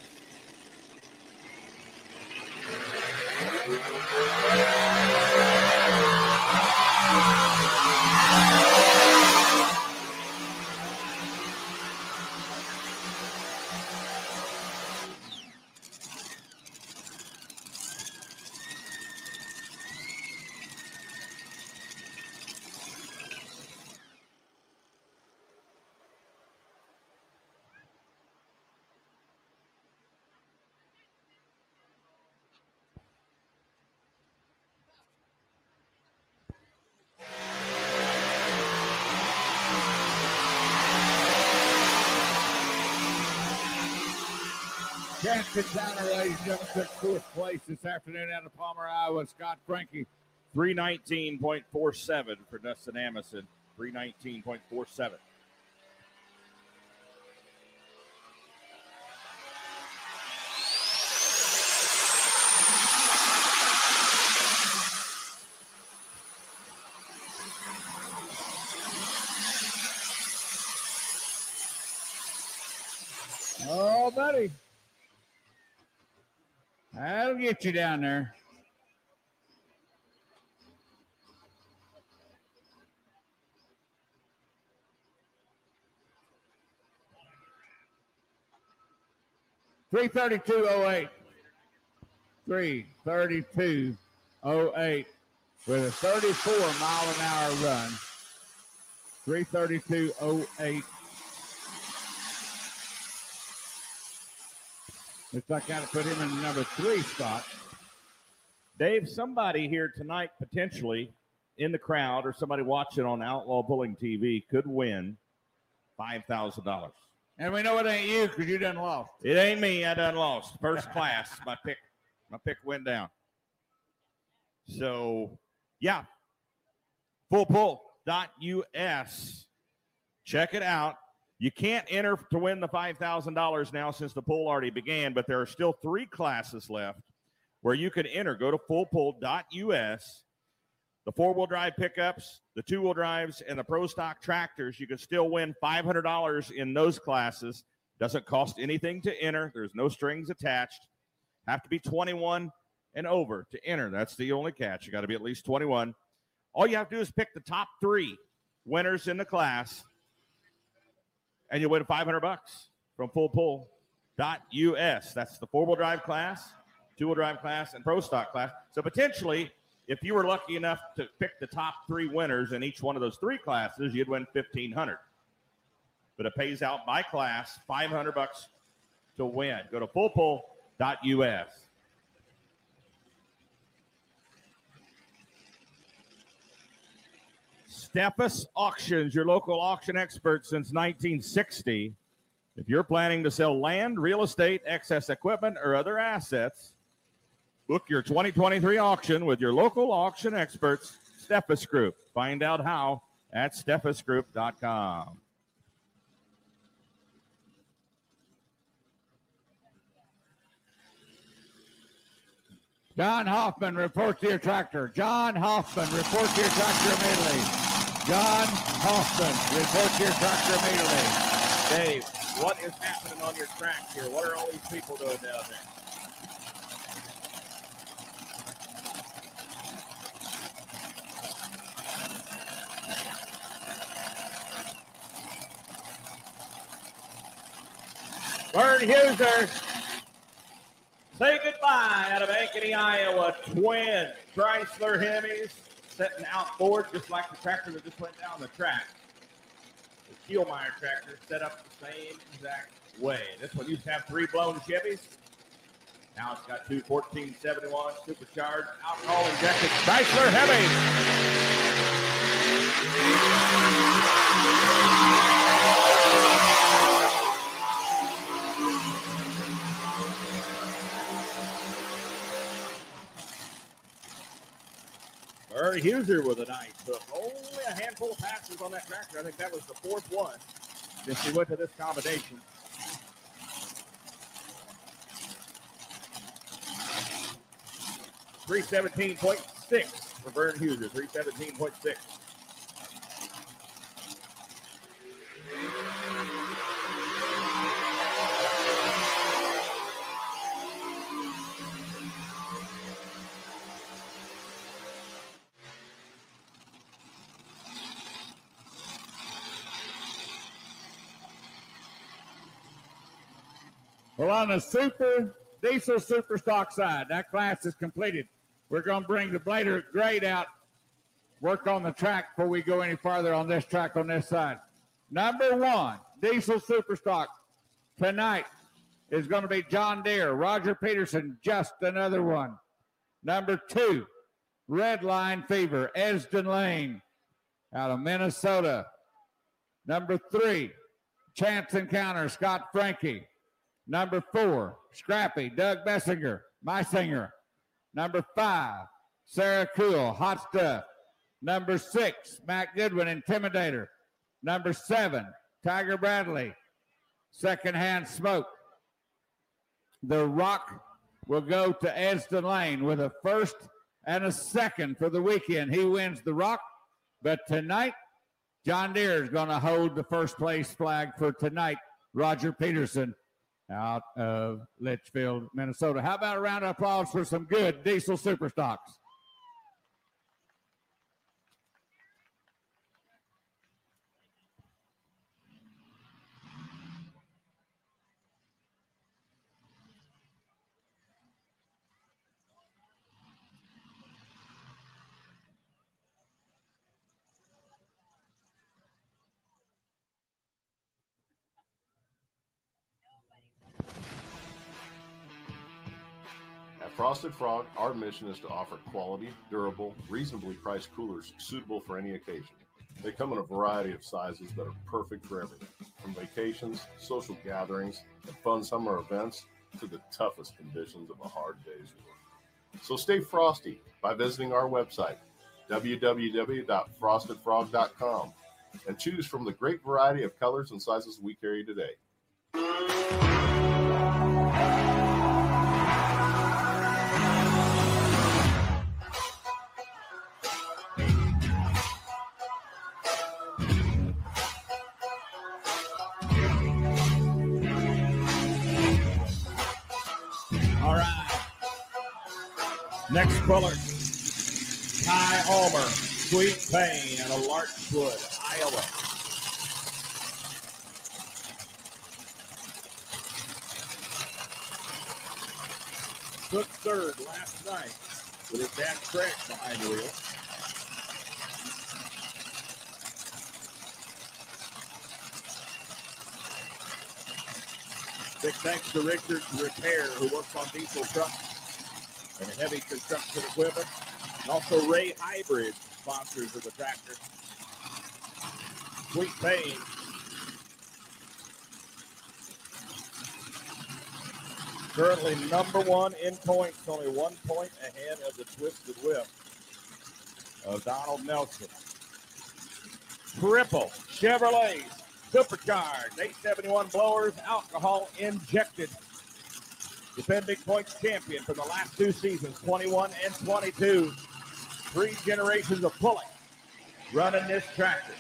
Speaker 1: Chance encounter, ladies and gentlemen, took fourth place this afternoon out of Palmer, Iowa. Scott Frankie
Speaker 4: 319.47 for Dustin Amundsen. 319.47.
Speaker 1: Oh, buddy. That'll get you down there. Three thirty-two oh eight. Three thirty-two oh eight with a thirty-four mile an hour run. Three thirty-two oh eight. Looks like I got to put him in the number three spot.
Speaker 4: Dave, somebody here tonight potentially in the crowd or somebody watching on Outlaw Pulling TV could win $5,000.
Speaker 1: And we know it ain't you because you done lost.
Speaker 4: It ain't me. I done lost. First class. My pick. My pick went down. So, yeah. Fullpull.us. Check it out. You can't enter to win the $5,000 now since the pool already began, but there are still three classes left where you can enter. Go to fullpull.us. The four wheel drive pickups, the two wheel drives, and the pro stock tractors, you can still win $500 in those classes. Doesn't cost anything to enter, there's no strings attached. Have to be 21 and over to enter. That's the only catch. You got to be at least 21. All you have to do is pick the top three winners in the class and you win 500 bucks from fullpull.us. That's the four wheel drive class, two wheel drive class, and pro stock class. So potentially, if you were lucky enough to pick the top three winners in each one of those three classes, you'd win 1500 But it pays out by class, 500 bucks to win. Go to fullpull.us. Steffes Auctions, your local auction expert since 1960. If you're planning to sell land, real estate, excess equipment, or other assets, book your 2023 auction with your local auction experts, Steffes Group. Find out how at steffesgroup.com.
Speaker 1: John Hoffman, report to your tractor. John Hoffman, report to your tractor immediately. John Hoffman, report your tractor immediately.
Speaker 4: Dave, what is happening on your track here? What are all these people doing down there? Vern Huser, say goodbye out of Ankeny, Iowa. Twin Chrysler Hemis setting out forward just like the tractor that just went down the track. The Kielmeyer tractor set up the same exact way. This one used to have three blown Chevys. Now it's got two 1471 supercharged alcohol injected Chrysler Hemis. Murray Huser with a nice hook. Only a handful of passes on that tractor. I think that was the fourth one since he went to this combination. Three seventeen point six for Vern Huser. Three seventeen point six.
Speaker 1: On the super diesel super stock side, that class is completed. We're going to bring the blader grade out, work on the track before we go any farther on this track on this side. Number one, diesel super stock tonight is going to be John Deere, Roger Peterson, just another one. Number two, Red Line Fever, Esden Lane out of Minnesota. Number three, Chance Encounter, Scott Frankie. Number four, Scrappy, Doug Messinger, my singer. Number five, Sarah Cool, Hot Stuff. Number six, Matt Goodwin, Intimidator. Number seven, Tiger Bradley, Secondhand Smoke. The Rock will go to Edston Lane with a first and a second for the weekend. He wins the Rock, but tonight, John Deere is going to hold the first place flag for tonight. Roger Peterson out of Litchfield, Minnesota. How about a round of applause for some good diesel super
Speaker 12: Frosted Frog, our mission is to offer quality, durable, reasonably priced coolers suitable for any occasion. They come in a variety of sizes that are perfect for everything, from vacations, social gatherings, and fun summer events to the toughest conditions of a hard day's work. So stay frosty by visiting our website, www.frostedfrog.com, and choose from the great variety of colors and sizes we carry today.
Speaker 4: Caller, Ty Allmer, Sweet Pain and of Larchwood, Iowa. Took third last night with his dad Craig behind the wheel. Big thanks to Richard Repair, who works on diesel trucks and heavy construction equipment. And also Ray Hybrid, sponsors of the tractor. Sweet Pain. Currently number one in points, only one point ahead of the Twisted Whip of Donald Nelson. Triple Chevrolet supercharged 871 blowers, alcohol injected. Defending points champion for the last two seasons, 21 and 22. Three generations of pulling running this tractor.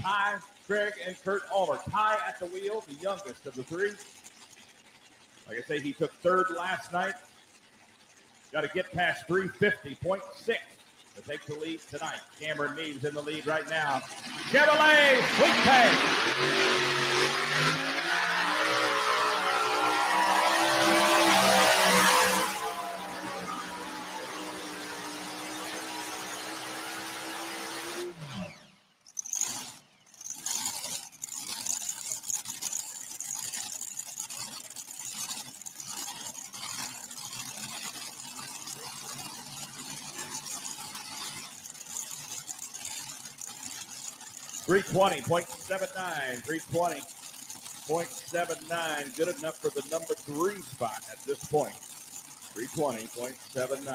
Speaker 4: Ty, Craig, and Kurt Allmer. Ty at the wheel, the youngest of the three. Like I say, he took third last night. Got to get past 350.6 to take the lead tonight. Cameron Neves in the lead right now. Chevrolet Sweet Pay. 320.79, 320.79, good enough for the number three spot at this point. 320.79.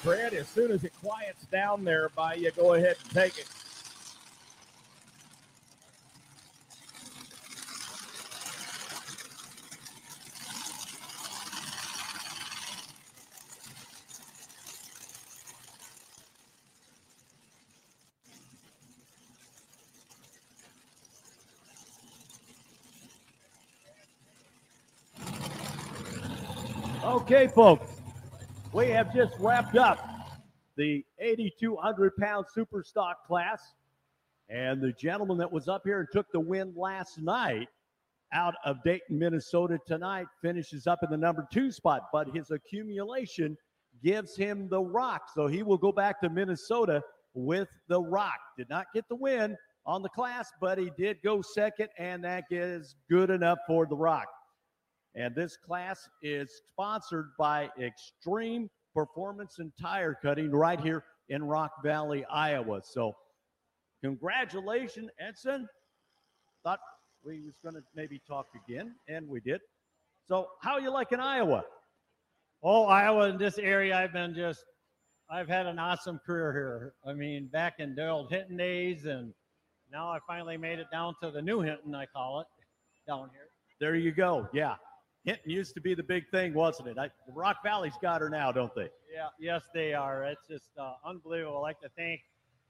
Speaker 4: Fred, as soon as it quiets down there by you, go ahead and take it.
Speaker 2: Okay, folks, we have just wrapped up the 8,200 pound super stock class. And the gentleman that was up here and took the win last night out of Dayton, Minnesota tonight finishes up in the number two spot, but his accumulation gives him the rock. So he will go back to Minnesota with the rock. Did not get the win on the class, but he did go second, and that is good enough for the rock. And this class is sponsored by Extreme Performance and Tire Cutting right here in Rock Valley, Iowa. So congratulations, Edson. Thought we was going to maybe talk again, and we did. So how you liking Iowa?
Speaker 13: Oh, Iowa in this area, I've been just, I've had an awesome career here. I mean, back in the old Hinton days, and now I finally made it down to the new Hinton, I call it, down here.
Speaker 2: There you go. Yeah. Hinton used to be the big thing, wasn't it? I, Rock Valley's got her now, don't they?
Speaker 13: Yeah, yes, they are. It's just uh, unbelievable. I'd like to thank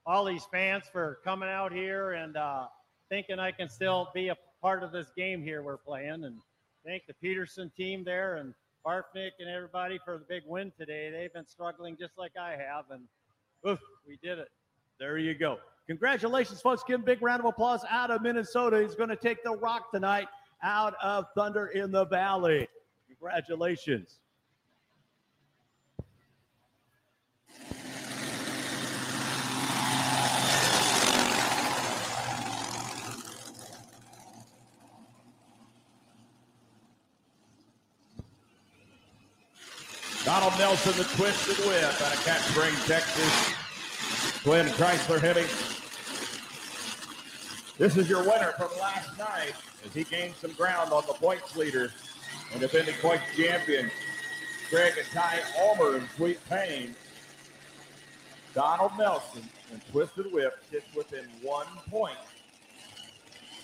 Speaker 13: all these fans for coming out here and uh, thinking I can still be a part of this game here we're playing. And thank the Peterson team there and Barfnick and everybody for the big win today. They've been struggling just like I have, and oof, we did it.
Speaker 2: There you go. Congratulations, folks. Give him a big round of applause out of Minnesota. He's going to take the rock tonight out of Thunder in the Valley. Congratulations.
Speaker 4: Donald Nelson, the twisted whip out of Cat Spring, Texas. Glenn Chrysler Hemi. This is your winner from last night as he gained some ground on the points leader and defending points champion, Greg and Ty Allmer in Sweet Pain. Donald Nelson and Twisted Whip sits within one point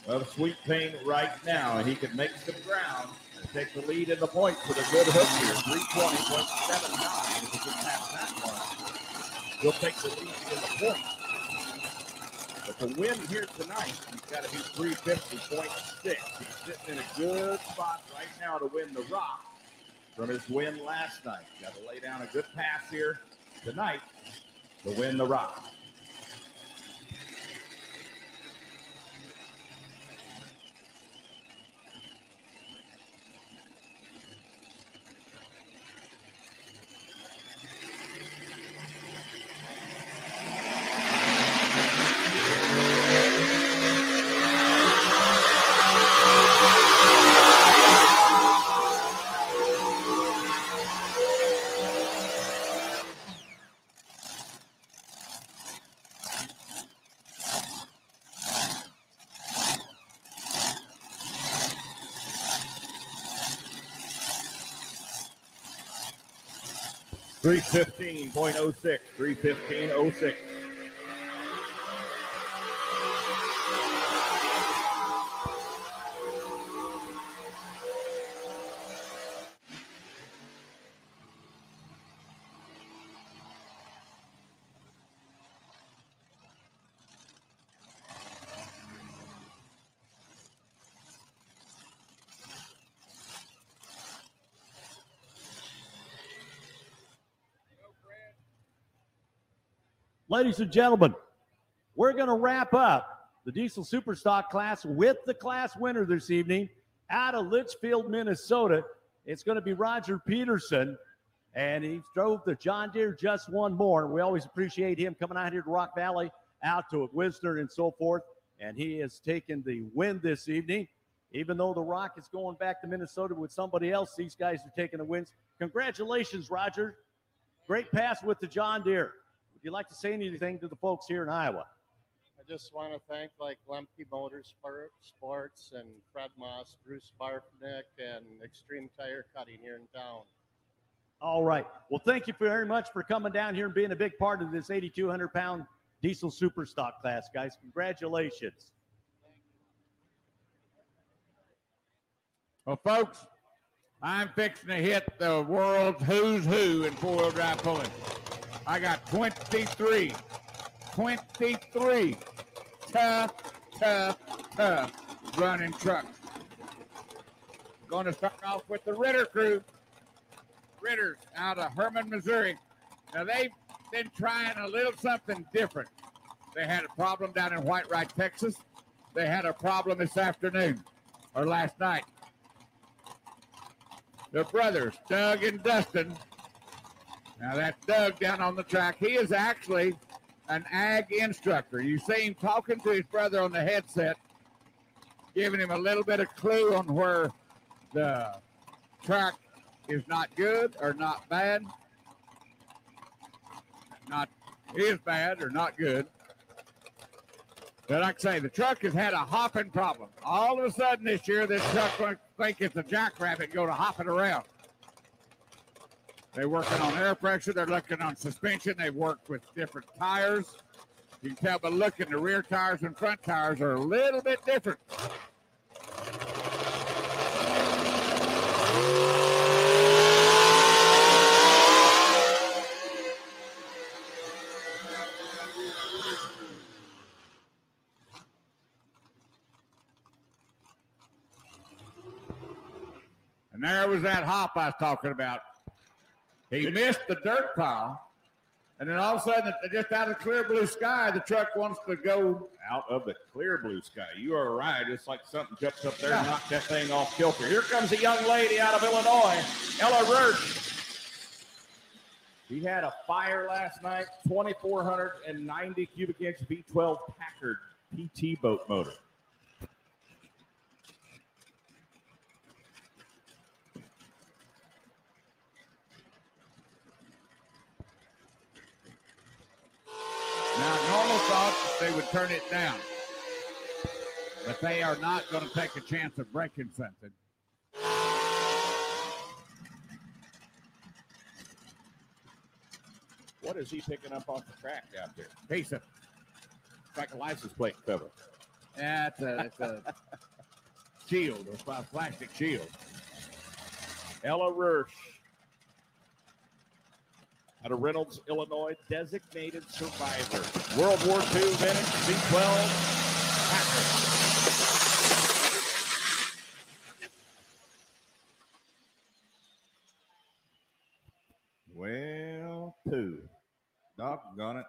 Speaker 4: of Sweet Pain right now, and he can make some ground and take the lead in the points with a good hook here. 320.79 if he can pass that one. He'll take the lead in the points. But to win here tonight, he's got to be 350.6. He's sitting in a good spot right now to win the rock from his win last night. Got to lay down a good pass here tonight to win the rock. 315.06. 315.06.
Speaker 2: Ladies and gentlemen, we're going to wrap up the Diesel Superstock class with the class winner this evening out of Litchfield, Minnesota. It's going to be Roger Peterson, and he drove the John Deere just one more. We always appreciate him coming out here to Rock Valley, out to Wisner and so forth. And he has taken the win this evening. Even though the Rock is going back to Minnesota with somebody else, these guys are taking the wins. Congratulations, Roger. Great pass with the John Deere. Would you like to say anything to the folks here in Iowa?
Speaker 14: I just want to thank like Lemke Motorsports and Fred Moss, Bruce Barfnick, and Extreme Tire Cutting here in town.
Speaker 2: All right. Well, thank you very much for coming down here and being a big part of this 8,200 pound diesel super stock class, guys. Congratulations.
Speaker 1: Well, folks, I'm fixing to hit the world's who's who in four-wheel drive pulling. I got 23, 23 tough, tough, tough running trucks. Going to start off with the Ritter crew. Ritters out of Hermann, Missouri. Now they've been trying a little something different. They had a problem down in Whitewright, Texas. They had a problem this afternoon or last night. The brothers, Doug and Dustin. Now that's Doug down on the track. He is actually an ag instructor. You see him talking to his brother on the headset, giving him a little bit of clue on where the track is not good or not bad. Not is bad or not good. But like I say, the truck has had a hopping problem. All of a sudden this year, this truck going think it's a jackrabbit and go to hopping around. They're working on air pressure. They're looking on suspension. They've worked with different tires. You can tell by looking, the rear tires and front tires are a little bit different. And there was that hop I was talking about. He missed the dirt pile. And then all of a sudden, just out of clear blue sky, the truck wants to go.
Speaker 4: Out of the clear blue sky. You are right. It's like something jumps up there and knocked that thing off kilter. Here comes a young lady out of Illinois, Ella Roach. He had a fire last night, 2,490 cubic inch V12 Packard PT boat motor.
Speaker 1: Now, normal thought they would turn it down, but they are not going to take a chance of breaking something.
Speaker 4: What is he picking up off the track out there?
Speaker 1: Piece of
Speaker 4: It's like a license plate cover.
Speaker 1: Yeah, it's a, it's a shield, a plastic shield.
Speaker 4: Ella Roach out of Reynolds, Illinois, designated survivor. World War II vintage V12 Packard.
Speaker 1: Well, two. Doggone it.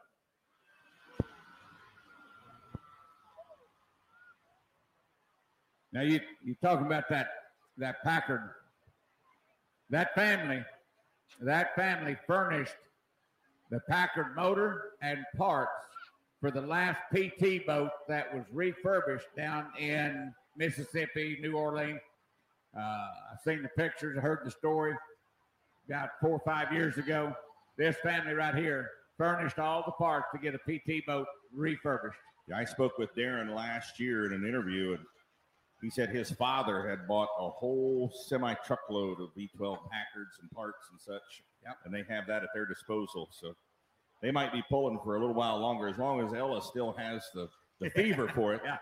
Speaker 1: Now you you talking about that that Packard. That family, that family furnished the Packard motor and parts for the last PT boat that was refurbished down in Mississippi, New Orleans. Uh, I've seen the pictures, I heard the story about four or five years ago. This family right here furnished all the parts to get a PT boat refurbished.
Speaker 4: Yeah, I spoke with Darren last year in an interview, and He said his father had bought a whole semi truckload of V12 Packards and parts and such.
Speaker 1: Yep.
Speaker 4: And they have that at their disposal. So they might be pulling for a little while longer as long as Ella still has the, the fever for it.
Speaker 1: Yeah.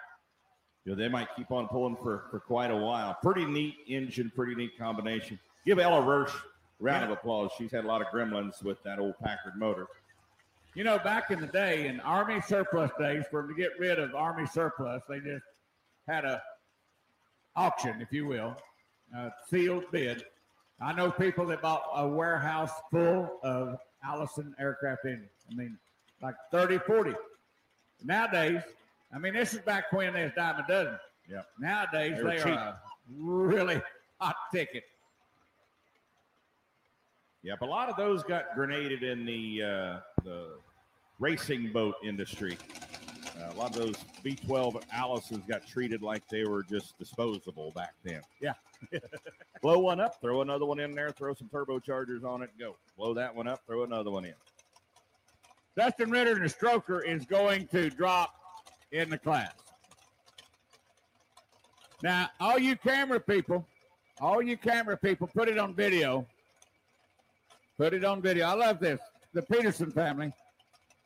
Speaker 4: You know, they might keep on pulling for, for quite a while. Pretty neat engine, pretty neat combination. Give Ella Roche a round of applause. She's had a lot of gremlins with that old Packard motor.
Speaker 1: You know, back in the day, in Army surplus days, for them to get rid of Army surplus, they just had a auction, if you will, sealed bid. I know people that bought a warehouse full of Allison aircraft engines. I mean, like 30, 40. Nowadays, I mean, this is back when they was dime a dozen.
Speaker 4: Yeah.
Speaker 1: Nowadays,
Speaker 4: They
Speaker 1: they,
Speaker 4: cheap.
Speaker 1: are a really hot ticket.
Speaker 4: Yep, a lot of those got grenaded in the uh, the racing boat industry. Uh, a lot of those V12 Allisons got treated like they were just disposable back then.
Speaker 1: Yeah.
Speaker 4: Blow one up, throw another one in there, throw some turbochargers on it, go. Blow that one up, throw another one in.
Speaker 1: Dustin Ritter and the Stroker is going to drop in the class. Now, all you camera people, all you camera people, put it on video. Put it on video. I love this. The Peterson family,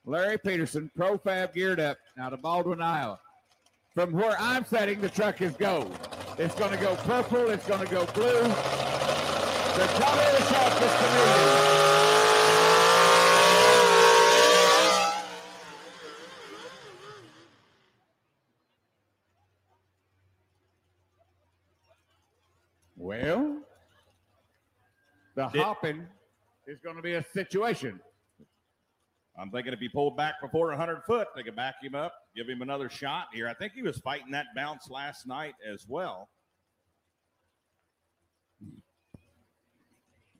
Speaker 1: Larry Peterson, Profab geared up out of Baldwin, Iowa. From where I'm setting, the truck is gold. It's going to go purple. It's going to go blue. The color of the truck is. Well, the
Speaker 4: Did-
Speaker 1: hopping is going to be a situation.
Speaker 4: I'm thinking if he pulled back before 100 foot, they could back him up, give him another shot here. I think he was fighting that bounce last night as well.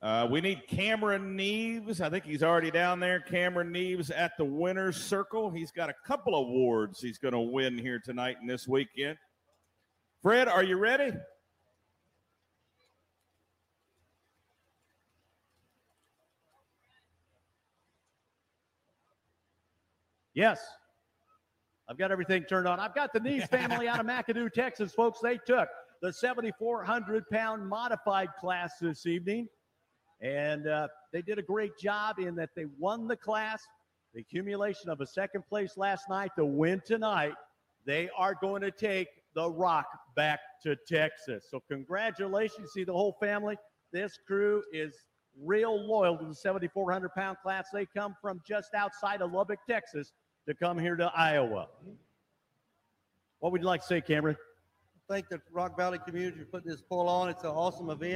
Speaker 4: Uh, we need Cameron Neves. I think he's already down there. Cameron Neves at the winner's circle. He's got a couple awards he's going to win here tonight and this weekend. Fred, are you ready?
Speaker 2: Yes. I've got everything turned on. I've got the Neves family out of McAdoo, Texas, folks. They took the 7,400 pound modified class this evening. And uh, they did a great job in that they won the class. The accumulation of a second place last night, the win tonight, they are going to take the rock back to Texas. So, congratulations. See the whole family. This crew is real loyal to the 7,400 pound class. They come from just outside of Lubbock, Texas to come here to Iowa. What would you like to say, Cameron?
Speaker 15: Thank the Rock Valley community for putting this poll on. It's an awesome event.